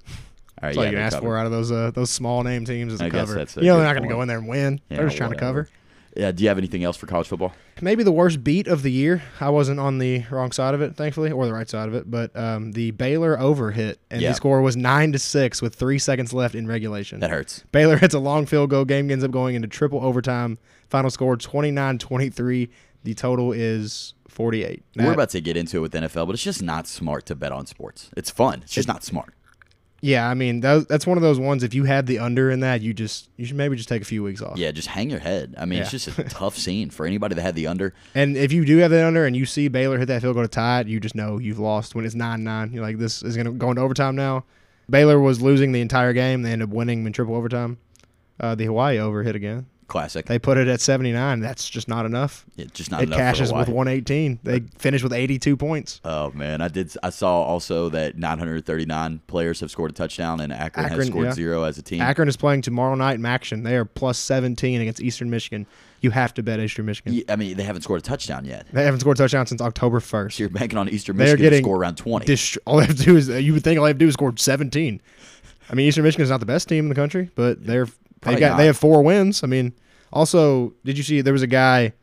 All right, That's all yeah, you can ask for out of those uh, those small name teams is a I guess cover. that's a you know they're not going to go in there and win. Yeah, they're just trying to cover. Yeah, do you have anything else for college football? Maybe the worst beat of the year. I wasn't on the wrong side of it, thankfully, or the right side of it. But um, the Baylor over hit, and Yeah. the score was nine to six with three seconds left in regulation. That hurts. Baylor hits a long field goal. Game ends up going into triple overtime. Final score 29-23. The total is 48. We're about to get into it with NFL, but it's just not smart to bet on sports. It's fun. It's just not smart. yeah, I mean that, that's one of those ones. If you had the under in that, you just you should maybe just take a few weeks off. Yeah, just hang your head. I mean, it's just a tough scene for anybody that had the under. And if you do have the under and you see Baylor hit that field goal to tie it, you just know you've lost when it's 9 9. You're like, this is going to go into overtime now. Baylor was losing the entire game. They ended up winning in triple overtime. Uh, the Hawaii over hit again. Classic. They put it at 79. That's just not enough. Yeah, just not it enough for cashes with 118. They finish with 82 points. Oh man, I did. I saw also that 939 players have scored a touchdown, and Akron, has scored yeah. zero as a team. Akron is playing tomorrow night in action. They are plus 17 against Eastern Michigan. You have to bet Eastern Michigan. Yeah, I mean, they haven't scored a touchdown yet. They haven't scored a touchdown since October So 1st. you're banking on Eastern They're Michigan to score around 20. Dist- all they have to do is you would think all they have to do is score 17. I mean, Eastern Michigan is not the best team in the country, but they're they got not. they have four wins. I mean, also, did you see there was a guy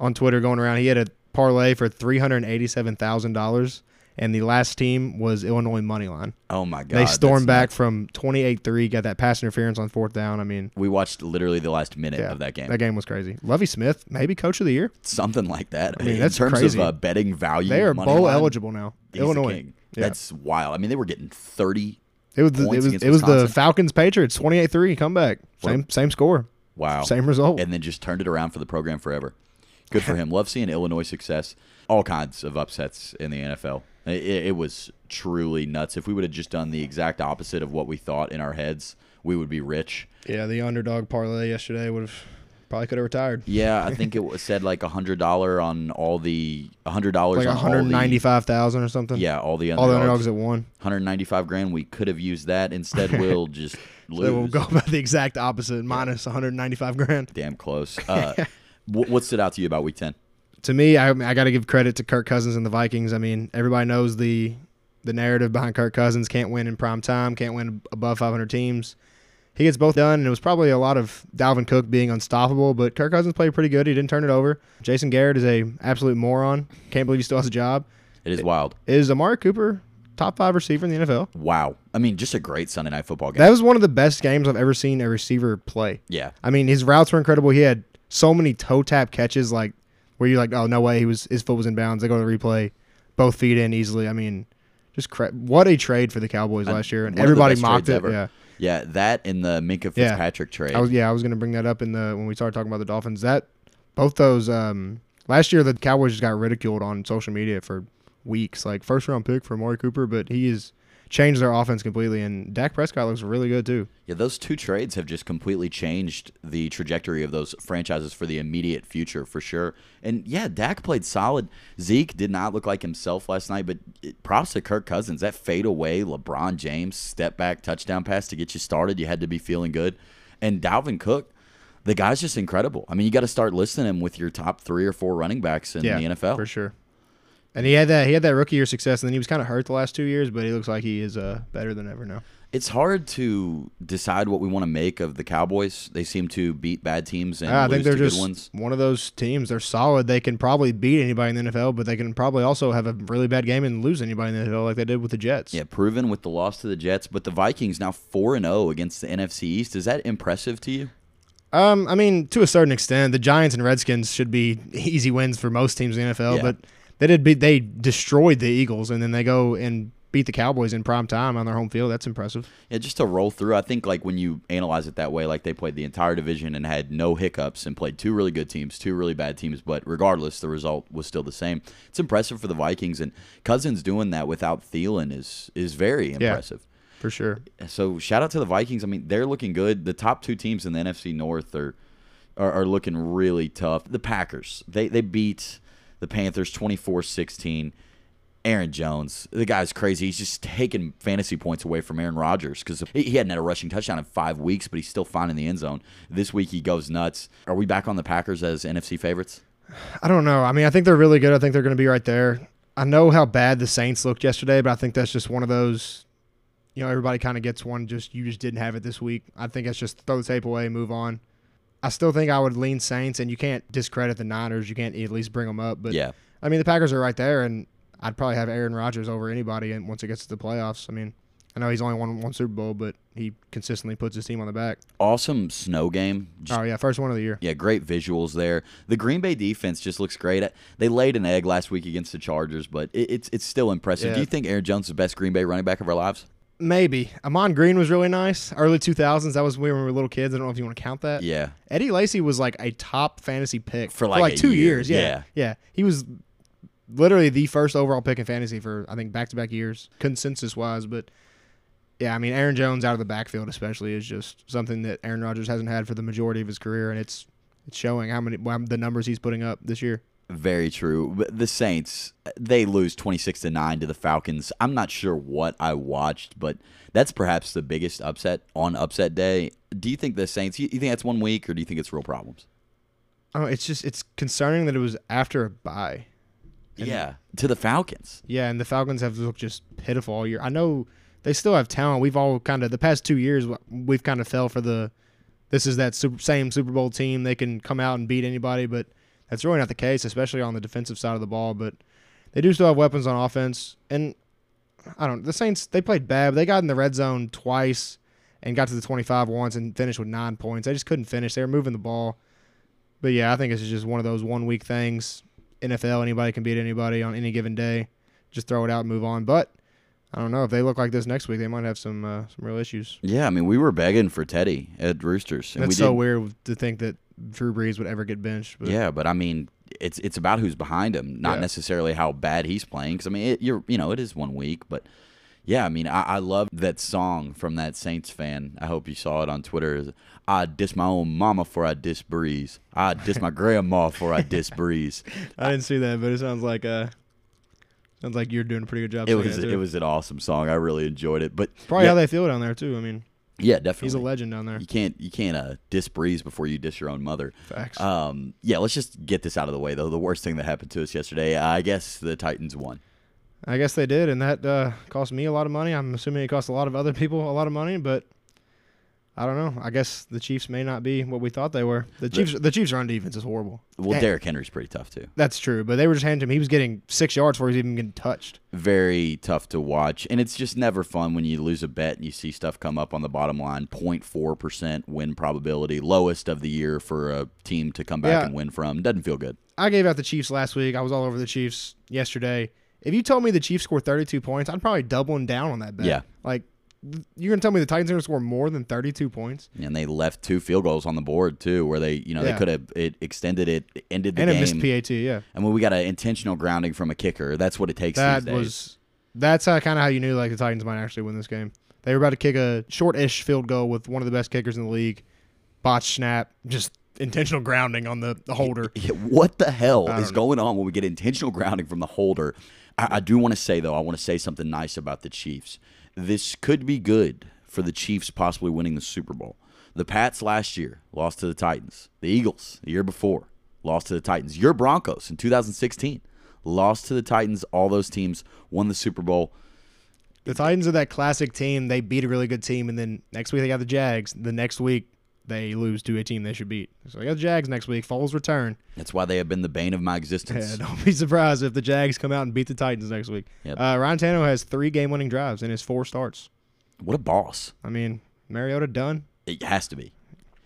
on Twitter going around? He had a parlay for three hundred eighty-seven thousand dollars, and the last team was Illinois money line. oh my god, they stormed back nuts. from twenty-eight three, got that pass interference on fourth down. I mean, We watched literally the last minute yeah, of that game. That game was crazy. Lovie Smith, maybe coach of the year. Something like that. I mean, in that's terms crazy. of uh, betting value, They are bowl line, eligible now. Illinois. Yeah. That's wild. I mean, they were getting 30. It was the, it was it was the Falcons Patriots 28-3 comeback. Same same score. Wow. Same result. and then just turned it around for the program forever. Good for him. Love seeing Illinois success. All kinds of upsets in the NFL. It, it was truly nuts. If we would have just done the exact opposite of what we thought in our heads, we would be rich. Yeah, the underdog parlay yesterday would have probably could have retired. Yeah, I think it was said like a hundred dollar on all the a hundred dollars Like on one hundred all the ninety-five thousand or something. yeah all the all the underdogs. at one. 195 grand. We could have used that. Instead, we'll just lose. So we'll go about the exact opposite, minus one hundred ninety-five grand. Damn close. Uh, wh- what stood out to you about Week 10? To me, I, I got to give credit to Kirk Cousins and the Vikings. I mean, everybody knows the the narrative behind Kirk Cousins can't win in prime time, can't win above five hundred teams. He gets both done, and it was probably a lot of Dalvin Cook being unstoppable, but Kirk Cousins played pretty good. He didn't turn it over. Jason Garrett is a absolute moron. Can't believe he still has a job. It is wild. Is Amari Cooper top five receiver in the NFL? Wow. I mean, just a great Sunday night football game. That was one of the best games I've ever seen a receiver play. yeah. I mean, his routes were incredible. He had so many toe tap catches, like where you're like, oh no way, he was his foot was in bounds. They go to the replay, both feet in easily. I mean, just cra- what a trade for the Cowboys last year, and One of the everybody mocked it. ever. Yeah, Yeah, that and the Minkah Yeah. Fitzpatrick trade. I was yeah, I was gonna bring that up in the when we started talking about the Dolphins. That both those um last year the Cowboys just got ridiculed on social media for weeks. Like first round pick for Amari Cooper, but he is changed their offense completely. And Dak Prescott looks really good too. Yeah, those two trades have just completely changed the trajectory of those franchises for the immediate future, for sure. And yeah, Dak played solid. Zeke did not look like himself last night, but it, props to Kirk Cousins. That fade away, LeBron James step back touchdown pass to get you started. You had to be feeling good. And Dalvin Cook, the guy's just incredible. I mean, you got to start listing him with your top three or four running backs in yeah, the NFL for sure. And he had that he had that rookie year success, and then he was kind of hurt the last two years, but he looks like he is uh, better than ever now. It's hard to decide what we want to make of the Cowboys. They seem to beat bad teams and I lose think they're just ones. one of those teams. They're solid. They can probably beat anybody in the NFL, but they can probably also have a really bad game and lose anybody in the NFL, like they did with the Jets. Yeah, proven with the loss to the Jets, but the Vikings now four and zero against the NFC East. Is that impressive to you? Um, I mean, to a certain extent, the Giants and Redskins should be easy wins for most teams in the NFL, Yeah. but they did beat they destroyed the Eagles, and then they go and beat the Cowboys in prime time on their home field. That's impressive. Yeah, just to roll through. I think like when you analyze it that way, like they played the entire division and had no hiccups and played two really good teams, two really bad teams, but regardless, the result was still the same. It's impressive for the Vikings and Cousins doing that without Thielen is is very impressive. Yeah, For sure. So shout out to the Vikings. I mean, they're looking good. The top two teams in the NFC North are are, are looking really tough. The Packers, they they beat the Panthers 24-16. Aaron Jones, the guy's crazy. He's just taking fantasy points away from Aaron Rodgers because he hadn't had a rushing touchdown in five weeks, but he's still finding the end zone. This week he goes nuts. Are we back on the Packers as NFC favorites? I don't know. I mean, I think they're really good. I think they're going to be right there. I know how bad the Saints looked yesterday, but I think that's just one of those. You know, everybody kind of gets one. Just you just didn't have it this week. I think it's just throw the tape away, move on. I still think I would lean Saints, and you can't discredit the Niners. You can't at least bring them up. But yeah, I mean, the Packers are right there, and I'd probably have Aaron Rodgers over anybody. And once it gets to the playoffs, I mean, I know he's only won one Super Bowl, but he consistently puts his team on the back. awesome snow game. Just Oh yeah, first one of the year. Yeah, great visuals there. The Green Bay defense just looks great. They laid an egg last week against the Chargers, but it, it's it's still impressive. Yeah. Do you think Aaron Jones is the best Green Bay running back of our lives? Maybe Ahman Green was really nice. Early 2000s, that was when we were little kids. I don't know if you want to count that. Yeah, Eddie Lacy was like a top fantasy pick For like a two year, years. Yeah. yeah. yeah, He was literally the first overall pick in fantasy for I think back to back years, consensus wise. But yeah, I mean Aaron Jones out of the backfield especially is just something that Aaron Rodgers hasn't had for the majority of his career, and it's it's showing how many the numbers he's putting up this year. Very true. The Saints they lose twenty six to nine to the Falcons. I'm not sure what I watched, but that's perhaps the biggest upset on upset day. Do you think the Saints? You, think that's one week, or do you think it's real problems? Oh, it's just it's concerning that it was after a bye. And- yeah, to the Falcons. Yeah, and the Falcons have looked just pitiful all year. I know they still have talent. We've all kind of the past two years we've kind of fell for the this is that super, same Super Bowl team. They can come out and beat anybody, but that's really not the case, especially on the defensive side of the ball. But they do still have weapons on offense, and I don't. The Saints they played bad. But they got in the red zone twice and got to the 25 once and finished with nine points. They just couldn't finish. They were moving the ball. But yeah, I think it's just one of those one week things. NFL, anybody can beat anybody on any given day. Just throw it out and move on. But I don't know if they look like this next week, they might have some uh, some real issues. Yeah, I mean we were begging for Teddy at Roosters, and That's we so weird to think that Drew Brees would ever get benched. But Yeah, but I mean, it's it's about who's behind him, not Yeah. necessarily how bad he's playing. Because I mean, it, you're you know it is one week, but yeah, I mean, I, I love that song from that Saints fan. I hope you saw it on Twitter. I diss my own mama for I diss Brees. I diss my grandma for I diss Brees. I didn't see that, but it sounds like uh sounds like you're doing a pretty good job. It was too. it was an awesome song. I really enjoyed it. But probably yeah, how they feel down there too. I mean, yeah, definitely. he's a legend down there. You can't you can't uh, diss Brees before you diss your own mother. Facts. Um, yeah, let's just get this out of the way though. The worst thing that happened to us yesterday, I guess the Titans won. I guess they did, and that uh, cost me a lot of money. I'm assuming it cost a lot of other people a lot of money, but I don't know. I guess the Chiefs may not be what we thought they were. The Chiefs, the Chiefs' run defense is horrible. Well, Eh, Derrick Henry's pretty tough too. That's true, but they were just handing him. He was getting six yards before he was even getting touched. Very tough to watch, and it's just never fun when you lose a bet and you see stuff come up on the bottom line. 0.4 percent win probability, lowest of the year for a team to come back Yeah. and win from. Doesn't feel good. I gave out the Chiefs last week. I was all over the Chiefs yesterday. If you told me the Chiefs scored 32 points, I'd probably doubling down on that bet. Yeah. Like, you're going to tell me the Titans are to score more than 32 points? And they left two field goals on the board too, where they you know they could have it extended it, ended the game. and missed PAT, yeah. and when we got an intentional grounding from a kicker, that's what it takes. That these days. was That's uh, how, kind of how you knew like the Titans might actually win this game. They were about to kick a short-ish field goal with one of the best kickers in the league. Botch snap, just intentional grounding on the, the holder. What the hell is know. going on when we get intentional grounding from the holder? I, I do want to say though, I want to say something nice about the Chiefs. This could be good for the Chiefs possibly winning the Super Bowl. The Pats last year lost to the Titans. The Eagles the year before lost to the Titans. Your Broncos in 2016 lost to the Titans. All those teams won the Super Bowl. The Titans are that classic team. They beat a really good team, and then next week they got the Jags. The next week they lose to a team they should beat. So they got the Jags next week. Foles return. That's why they have been the bane of my existence. Yeah, don't be surprised if the Jags come out and beat the Titans next week. Yep. Uh, Ryan Tannehill has three game-winning drives in his four starts. What a boss! I mean, Mariota done. It has to be.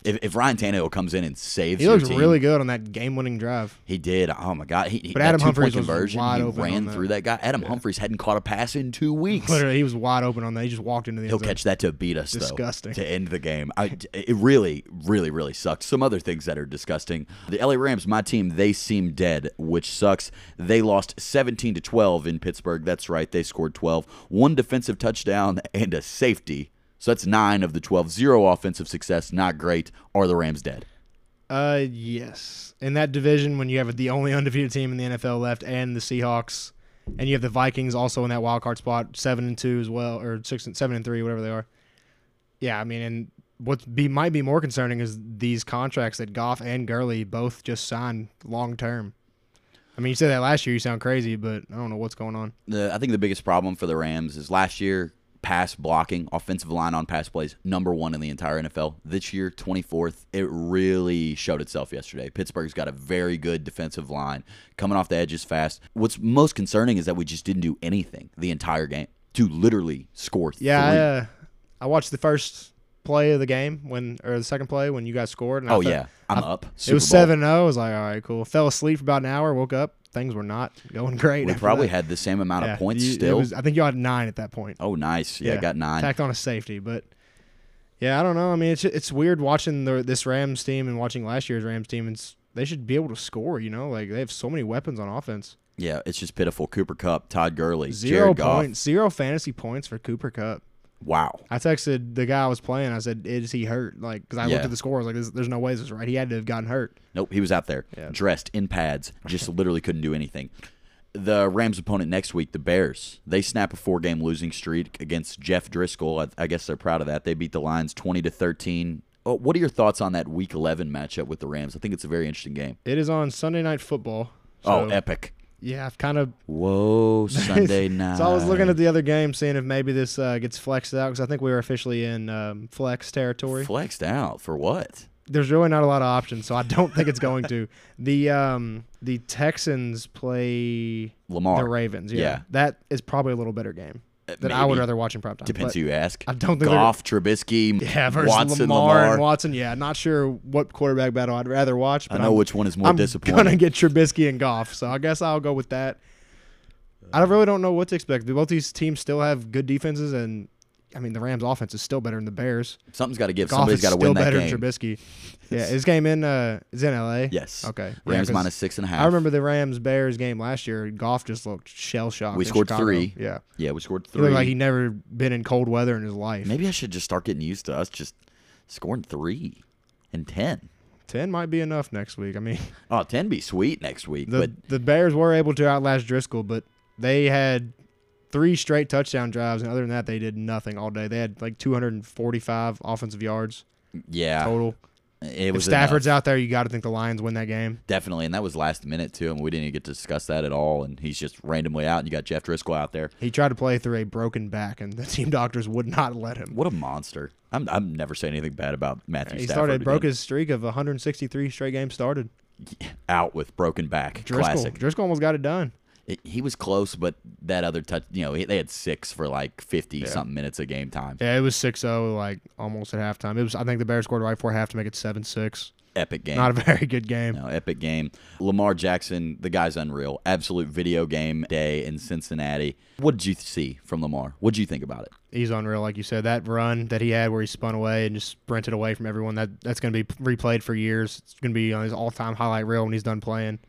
If, if Ryan Tannehill comes in and saves, He looks team, really good on that game-winning drive. He did. Oh my God! He, But Adam was conversion. wide he open ran through that guy. Adam Humphries hadn't caught a pass in two weeks. Literally, he was wide open on that. He just walked into the He'll end zone. catch that to beat us, Disgusting. though, to end the game. I, it really, really, really sucked. Some other things that are disgusting. The LA Rams, my team, they seem dead, which sucks. They lost 17 to 12 in Pittsburgh. That's right, they scored 12. One defensive touchdown and a safety. So that's nine of the 12. Zero offensive success. Not great. Are the Rams dead? Uh, yes. In that division, when you have the only undefeated team in the NFL left, and the Seahawks, and you have the Vikings also in that wild card spot, seven and two as well, or six and seven and three, whatever they are. Yeah, I mean, and what be might be more concerning is these contracts that Goff and Gurley both just signed long term. I mean, you said that last year. You sound crazy, but I don't know what's going on. the I think the biggest problem for the Rams is last year pass blocking, offensive line on pass plays, number one in the entire NFL. This year, 24th. It really showed itself yesterday. Pittsburgh's got a very good defensive line, coming off the edges fast. What's most concerning is that we just didn't do anything the entire game to literally score Yeah. I, uh, I watched the first play of the game when, or the second play when you guys scored. And I oh thought- yeah, I'm I- up. it was seven zero. I was like, all right, cool. Fell asleep for about an hour. Woke up. Things were not going great. We probably that. had the same amount Yeah, of points you- still. was- I think you had nine at that point. oh, nice. Yeah, I got nine. Tacked on a safety, but yeah, I don't know. I mean, it's it's weird watching the, this Rams team and watching last year's Rams team. And they should be able to score. You know, like they have so many weapons on offense. Yeah, it's just pitiful. Cooper Kupp, Todd Gurley, Zero Jared Goff. points, zero fantasy points for Cooper Kupp. Wow. I texted the guy I was playing. I said, "Is he hurt?" Like, because I Yeah. looked at the score. I was like, "There's, there's no way this is right. He had to have gotten hurt." Nope, he was out there, Yeah. dressed in pads, just literally couldn't do anything. The Rams' opponent next week, the Bears, they snap a four-game losing streak against Jeff Driskel. I, I guess they're proud of that. They beat the Lions twenty to thirteen. Oh, what are your thoughts on that Week Eleven matchup with the Rams? I think it's a very interesting game. It is on Sunday Night Football. oh, epic! Yeah, I've kind of Whoa, Sunday night. So I was looking at the other game, seeing if maybe this uh, gets flexed out because I think we were officially in um, flex territory. flexed out for what? There's really not a lot of options, so I don't think it's going to. The um, the Texans play Lamar. the Ravens. Yeah. Yeah. that is probably a little better game Uh, that I would rather watch in prime time. Depends but- who you ask. I don't think Goff, Trubisky, Yeah, versus Watson, Lamar, Lamar. and Watson. Yeah, not sure what quarterback battle I'd rather watch. I But know I'm, which one is more I'm disappointing. gonna get Trubisky and Goff, so I guess I'll go with that. I really don't know what to expect. Both these teams still have good defenses, and I mean the Rams' offense is still better than the Bears. Something's got to give. Goff Somebody's got to still win that better game. than Trubisky. Yeah, his game in uh is in L.A. Yes. Okay. Yeah, Rams 'cause minus six and a half. I remember the Rams Bears game last year. Goff just looked shell shocked. We scored Chicago. three. Yeah, Yeah, we scored he three. looked like he never been in cold weather in his life. Maybe I should just start getting used to us just scoring three and ten. Ten might be enough next week. I mean, Oh, 10 be sweet next week. the but the Bears were able to outlast Driskel, but they had three straight touchdown drives, and other than that, they did nothing all day. They had like 245 offensive yards yeah, total. it If was Stafford's enough. out there, you got to think the Lions win that game. definitely, and that was last minute too, and we didn't even get to discuss that at all. And he's just randomly out, and you got Jeff Driskel out there. He tried to play through a broken back, and the team doctors would not let him. What a monster! I'm I'm never saying anything bad about Matthew He Stafford. started broke his streak of 163 straight games started. out with broken back. Driskel, Classic. Driskel almost got it done. It- he was close, but that other touch, you know, they had six for like 50 Yeah. something minutes of game time. Yeah, it was 6-0 like almost at halftime. It was I think the Bears scored right before half to make it 7-6. Epic game. Not a very good game. No, epic game. Lamar Jackson, the guy's unreal. Absolute video game day in Cincinnati. What did you see from Lamar? What did you think about it? He's unreal, like you said. That run that he had where he spun away and just sprinted away from everyone, that that's going to be replayed for years. It's going to be on his all-time highlight reel when he's done playing.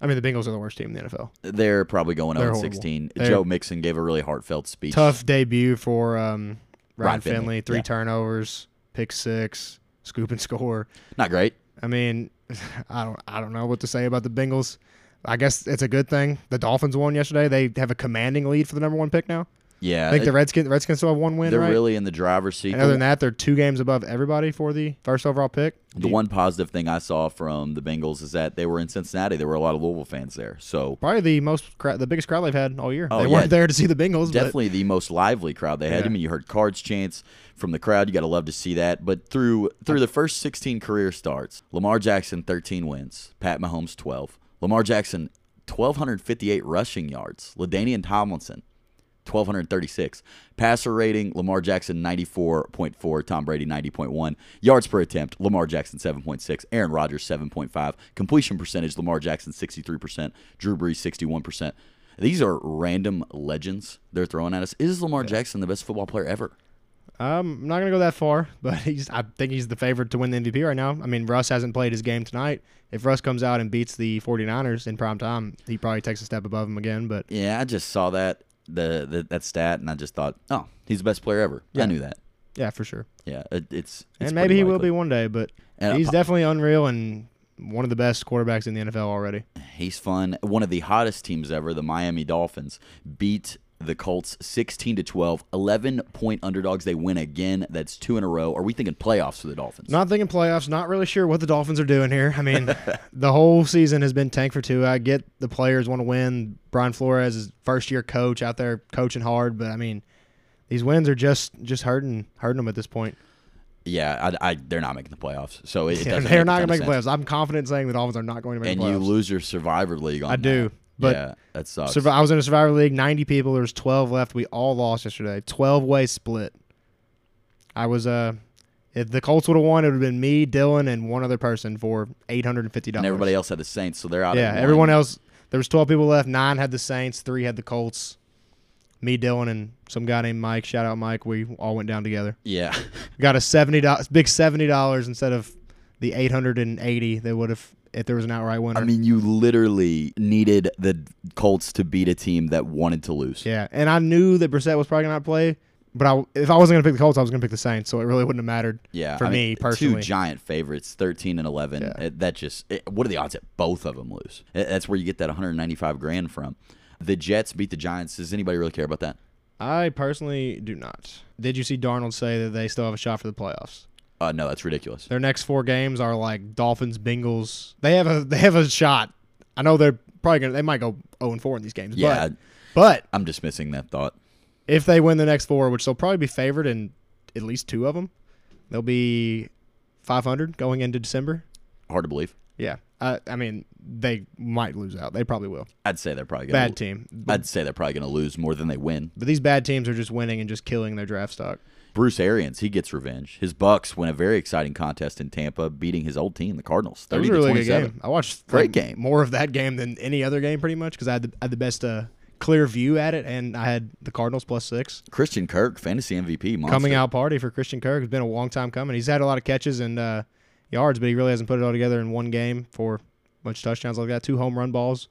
I mean, the Bengals are the worst team in the NFL. They're probably going They're 0 horrible. 16. They're- Joe Mixon gave a really heartfelt speech. Tough debut for um, Ryan, Ryan Finley, Finley. Three yeah. turnovers, pick six, scoop and score. Not great. I mean, I don't I don't know what to say about the Bengals. I guess it's a good thing. The Dolphins won yesterday. They have a commanding lead for the number one pick now. Yeah. I think it- the Redskins the Redskins still have one win, they're right? really in the driver's seat. and other than that, they're two games above everybody for the first overall pick. The one positive thing I saw from the Bengals is that they were in Cincinnati. There were a lot of Louisville fans there. So Probably the most the biggest crowd they've had all year. Oh, they yeah. weren't there to see the Bengals, but definitely the most lively crowd they had. I mean, you heard cards chants from the crowd. You got to love to see that. But through through the first 16 career starts, Lamar Jackson 13 wins, Pat Mahomes 12. Lamar Jackson 1258 rushing yards. LaDainian Tomlinson 1236. Passer rating, Lamar Jackson 94.4, Tom Brady 90.1. Yards per attempt, Lamar Jackson 7.6, Aaron Rodgers 7.5. Completion percentage, Lamar Jackson 63%, Drew Brees 61%. These are random legends they're throwing at us. Is Lamar Jackson the best football player ever? Um, I'm not gonna go that far, but he's. I think he's the favorite to win the MVP right now. I mean, Russ hasn't played his game tonight. If Russ comes out and beats the 49ers in prime time, he probably takes a step above him again. But Yeah, I just saw that the, the that stat and I just thought, oh, he's the best player ever. Yeah. I knew that. yeah, for sure. Yeah, it, it's, it's and maybe he will be one day. But And he's definitely unreal and one of the best quarterbacks in the NFL already. He's fun. One of the hottest teams ever, the Miami Dolphins, beat the Colts 16 to 12, 11 point underdogs. They win again. That's two in a row. Are we thinking playoffs for the Dolphins? Not thinking playoffs. Not really sure what the Dolphins are doing here. I mean, the whole season has been tank for two. I get the players want to win. Brian Flores is first year coach out there coaching hard, but I mean, these wins are just just hurting hurting them at this point. Yeah, I, I, they're not making the playoffs. So it, it Yeah, doesn't they're not going to make the playoffs. I'm confident saying the Dolphins are not going to make And the playoffs. you lose your Survivor League on I do, that. But yeah, that sucks. Survi- I was in a Survivor League, 90 people. There was 12 left. We all lost yesterday. 12 way split. I was uh, if the Colts would have won, it would have been me, Dylan, and one other person for 850 dollars. and everybody else had the Saints, so they're out. Yeah, everyone else. There was 12 people left. Nine had the Saints. Three had the Colts. Me, Dylan, and some guy named Mike. Shout out Mike. We all went down together. Yeah, Got a seventy dollars, big seventy dollars instead of the 880 they would have if there was an outright winner. I mean, you literally needed the Colts to beat a team that wanted to lose. Yeah, and I knew that Brissett was probably gonna not play, but I, if I wasn't gonna pick the Colts, I was gonna pick the Saints, so it really wouldn't have mattered. Yeah, for I me mean, personally. two giant favorites, thirteen and eleven. Yeah. It- that just it- what are the odds that both of them lose? It- That's where you get that 195 grand from. The Jets beat the Giants. Does anybody really care about that? I personally do not. Did you see Darnold say that they still have a shot for the playoffs? Uh, no, that's ridiculous. Their next four games are like Dolphins, Bengals. They have a they have a shot. I know they're probably gonna they might go 0 and 4 in these games. Yeah, but, but I'm dismissing that thought. if they win the next four, which they'll probably be favored in at least two of them, they'll be 500 going into December. Hard to believe. Yeah, I, I mean they might lose out. They probably will. I'd say they're probably gonna Bad team. I'd say they're probably going to lose more than they win. But these bad teams are just winning and just killing their draft stock. Bruce Arians, he gets revenge. His Bucs win a very exciting contest in Tampa, beating his old team, the Cardinals, That was thirty a to really good twenty-seven. game. I watched Great like, game. more of that game than any other game, pretty much, because I had the, I had the best uh, clear view at it, and I had the Cardinals plus six. Christian Kirk, fantasy MVP, monster. Coming out party for Christian Kirk. It's been a long time coming. He's had a lot of catches and uh, yards, but he really hasn't put it all together in one game for a bunch of touchdowns like that. Two home run balls,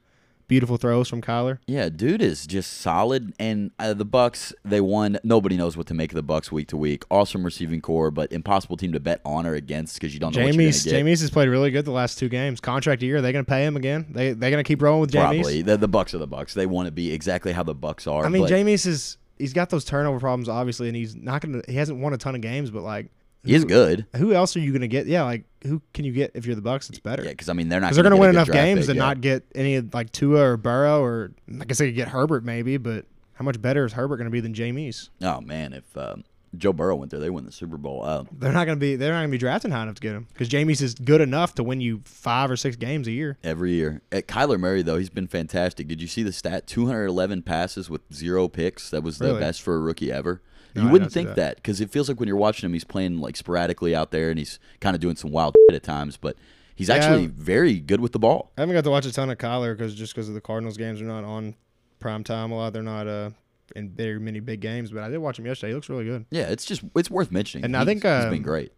beautiful throws from Kyler. Yeah, dude is just solid. And uh, the Bucs, they won. Nobody knows what to make of the Bucs week to week. Awesome receiving corps, but impossible team to bet on or against because you don't know what you're Jameis, going to get. Jameis has played really good the last two games. Contract year, are they going to pay him again? They they going to keep rolling with Jameis? Probably the, the Bucs are the Bucs. They want to be exactly how the Bucs are. I mean, but Jameis is he's got those turnover problems obviously, and he's not gonna. He hasn't won a ton of games, but like, He's good. Who else are you gonna get? Yeah, like who can you get if you're the Bucs? It's better. Yeah, because I mean they're not. Because they're gonna win enough games pick, to yeah. not get any of, like Tua or Burrow or I guess they could get Herbert maybe, but how much better is Herbert gonna be than Jameis? Oh man, if um, Joe Burrow went there, they win the Super Bowl. Uh, They're not gonna be. They're not gonna be drafting high enough to get him because Jameis is good enough to win you five or six games a year. every year. At Kyler Murray though, he's been fantastic. Did you see the stat? 211 passes with zero picks. That was the Really? best for a rookie ever. No, you wouldn't think that. because it feels like when you're watching him, he's playing like sporadically out there and he's kind of doing some wild shit at times. But he's Yeah, actually very good with the ball. I haven't got to watch a ton of Kyler because just because of the Cardinals games are not on prime time a lot. They're not uh in very many big games, but I did watch him yesterday. He looks really good. Yeah, it's just it's worth mentioning. And I think, uh, he's been great.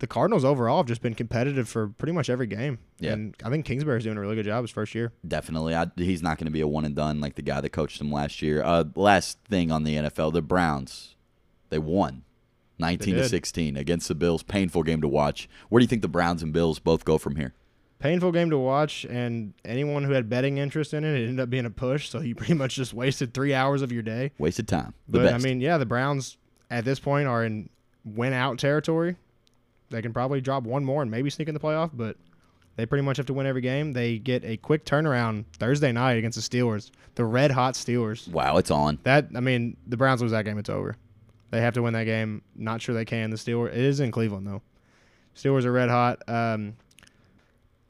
the Cardinals overall have just been competitive for pretty much every game. Yeah. And I think Kingsbury's doing a really good job his first year. Definitely. I, he's not going to be a one and done like the guy that coached him last year. Uh, last thing on the NFL, the Browns, they won 19 to 16 against the Bills. Painful game to watch. Where do you think the Browns and Bills both go from here? Painful game to watch, and anyone who had betting interest in it, it ended up being a push. So you pretty much just wasted three hours of your day. Wasted time. The But best. I mean, yeah, the Browns at this point are in win out territory. They can probably drop one more and maybe sneak in the playoff, but they pretty much have to win every game. They get a quick turnaround Thursday night against the Steelers, the red hot Steelers. wow, it's on. That I mean, the Browns lose that game, it's over. They have to win that game. Not sure they can. The Steelers it is in Cleveland though. Steelers are red hot. Um,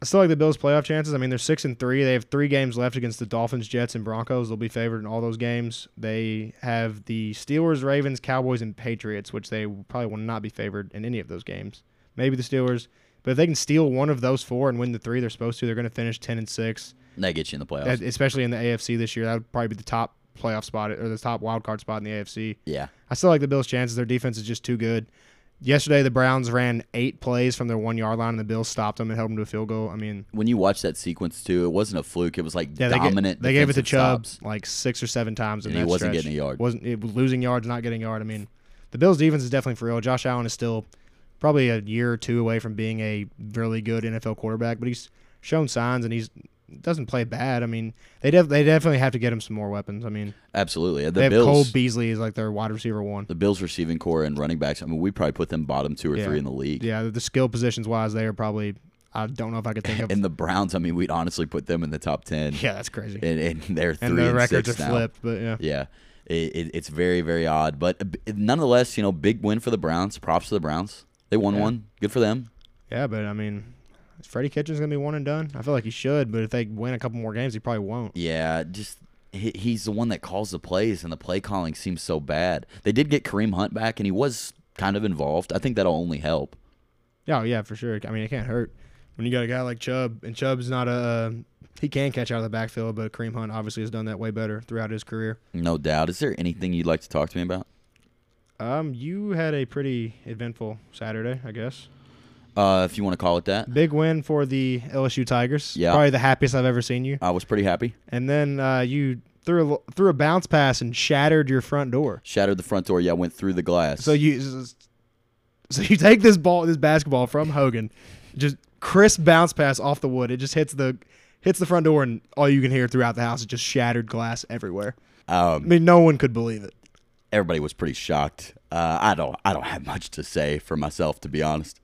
I still like the Bills' playoff chances. I mean, they're six and three. They have three games left against the Dolphins, Jets, and Broncos. They'll be favored in all those games. They have the Steelers, Ravens, Cowboys, and Patriots, which they probably will not be favored in any of those games. Maybe the Steelers, but if they can steal one of those four and win the three they're supposed to, they're going to finish ten and six. They get you in the playoffs. That- especially in the AFC this year. That would probably be the top playoff spot or the top wild card spot in the AFC. yeah. I still like the Bills' chances. Their defense is just too good. Yesterday, the Browns ran eight plays from their one yard line, and the Bills stopped them and held them to a field goal. I mean, When you watch that sequence too, it wasn't a fluke. It was like yeah, they, dominant. they gave it to defensive Chubb stops. like six or seven times, in And he wasn't stretch. getting a yard. wasn't it losing yards, not getting yard. I mean, the Bills' defense is definitely for real. Josh Allen is still probably a year or two away from being a really good NFL quarterback, but he's shown signs and he's doesn't play bad. I mean, they def- they definitely have to get him some more weapons. I mean, Absolutely. The they have Bills. Cole Beasley is like their wide receiver one. the Bills receiving corps and running backs. I mean, we probably put them bottom two or Yeah. three in the league. Yeah, the skill positions wise, they are probably. I don't know if I could think of. And the Browns, I mean, we'd honestly put them in the top ten. yeah, that's crazy. And, and they're three and and, records six are now. flipped, but yeah. Yeah, it, it, it's very very odd, but uh, nonetheless, you know, big win for the Browns. Props to the Browns. They won Yeah. one. Good for them. Yeah, but I mean, is Freddie Kitchens gonna be one and done? I feel like he should, but if they win a couple more games, he probably won't. Yeah, just he, he's the one that calls the plays, and the play calling seems so bad. They did get Kareem Hunt back, and he was kind of involved. I think that'll only help. Yeah, oh, yeah, for sure. I mean, it can't hurt when you got a guy like Chubb, and Chubb's not a he can catch out of the backfield, but Kareem Hunt obviously has done that way better throughout his career. No doubt. Is there anything you'd like to talk to me about? Um, you had a pretty eventful Saturday, I guess. Uh, if you want to call it that, Big win for the LSU Tigers. Yeah. probably the happiest I've ever seen you. I was pretty happy. And then uh, you threw a, threw a bounce pass and shattered your front door. Shattered the front door. Yeah, went through the glass. So you so you take this ball, this basketball from Hogan, just crisp bounce pass off the wood. It just hits the hits the front door, and all you can hear throughout the house is just shattered glass everywhere. I um, mean, no one could believe it. everybody was pretty shocked. Uh, I don't. I don't have much to say for myself, to be honest.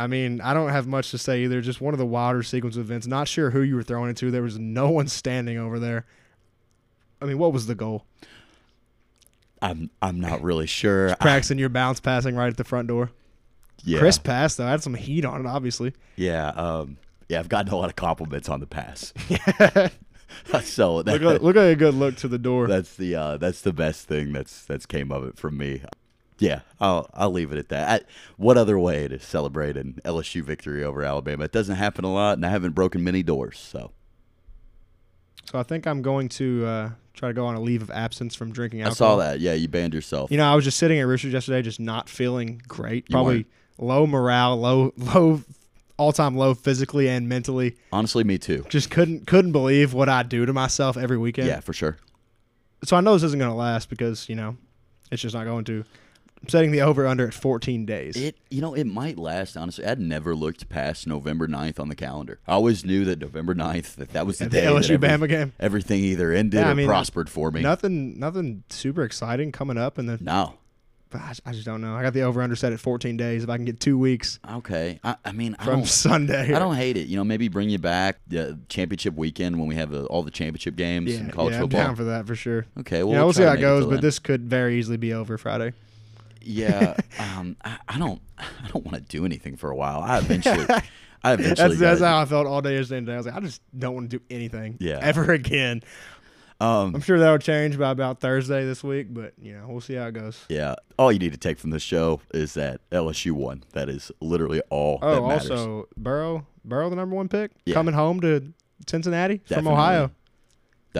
I mean, I don't have much to say either. Just one of the wilder sequence of events. Not sure who you were throwing it to. There was no one standing over there. I mean, what was the goal? I'm. I'm not really sure. I- Practicing your bounce passing right at the front door. yeah. Crisp pass though. Had some heat on it, obviously. Yeah. Um. Yeah. I've gotten a lot of compliments on the pass. so that, Look, look at a good look to the door. that's the uh, that's the best thing that's that's came of it from me. Yeah, I'll I'll leave it at that. I, what other way to celebrate an LSU victory over Alabama? It doesn't happen a lot, and I haven't broken many doors. So So I think I'm going to uh, try to go on a leave of absence from drinking alcohol. I saw that. Yeah, you banned yourself. You know, I was just sitting at Roosters yesterday, just not feeling great. You Probably low morale, low, low, all time low physically and mentally. Honestly, me too. Just couldn't couldn't believe what I do to myself every weekend. Yeah, for sure. So I know this isn't going to last because you know, it's just not going to. I'm setting the over under at 14 days. It you know it might last. Honestly, I'd never looked past November 9th on the calendar. I always knew that November 9th that that was the At day the that LSU every- Bama game. Everything either ended Yeah, I or mean, prospered for me. Nothing, nothing super exciting coming up, and then No. I I just don't know. I got the over under set at 14 days. If I can get two weeks Okay. I, I mean, I from don't, Sunday, I don't hate it. You know, maybe bring you back the championship weekend when we have uh, all the championship games Yeah, in college yeah, I'm football. down for that for sure. okay, well, yeah, we'll see try how to it make goes, till but then. this could very easily be over Friday. Yeah, um, I, I don't, I don't want to do anything for a while. I eventually, I eventually. That's, that's how I felt all day yesterday. and today. I was like, I just don't want to do anything Yeah. ever again. um, I'm sure that'll change by about Thursday this week, but you know, we'll see how it goes. yeah. All you need to take from this show is that LSU won. That is literally all Oh, also Burrow, Burrow, the number one pick, Yeah. coming home to Cincinnati from Definitely. Ohio.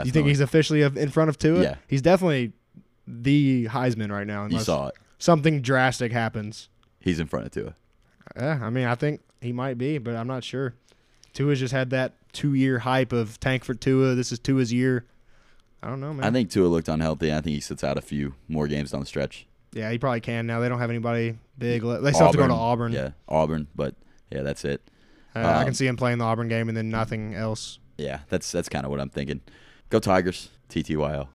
You think he's officially in front of Tua? Yeah. he's definitely the Heisman right now. You saw it. Something drastic happens. He's in front of Tua. Yeah, I mean, I think he might be, but I'm not sure. Tua's just had that two year hype of tank for Tua. This is Tua's year. I don't know, man. I think Tua looked unhealthy. I think he sits out a few more games down the stretch. yeah, he probably can now. They don't have anybody big. They still have to go to Auburn. Yeah, Auburn, but yeah, that's it. Uh, I Um, can see him playing the Auburn game and then nothing else. Yeah, that's that's kind of what I'm thinking. Go Tigers, TTYL.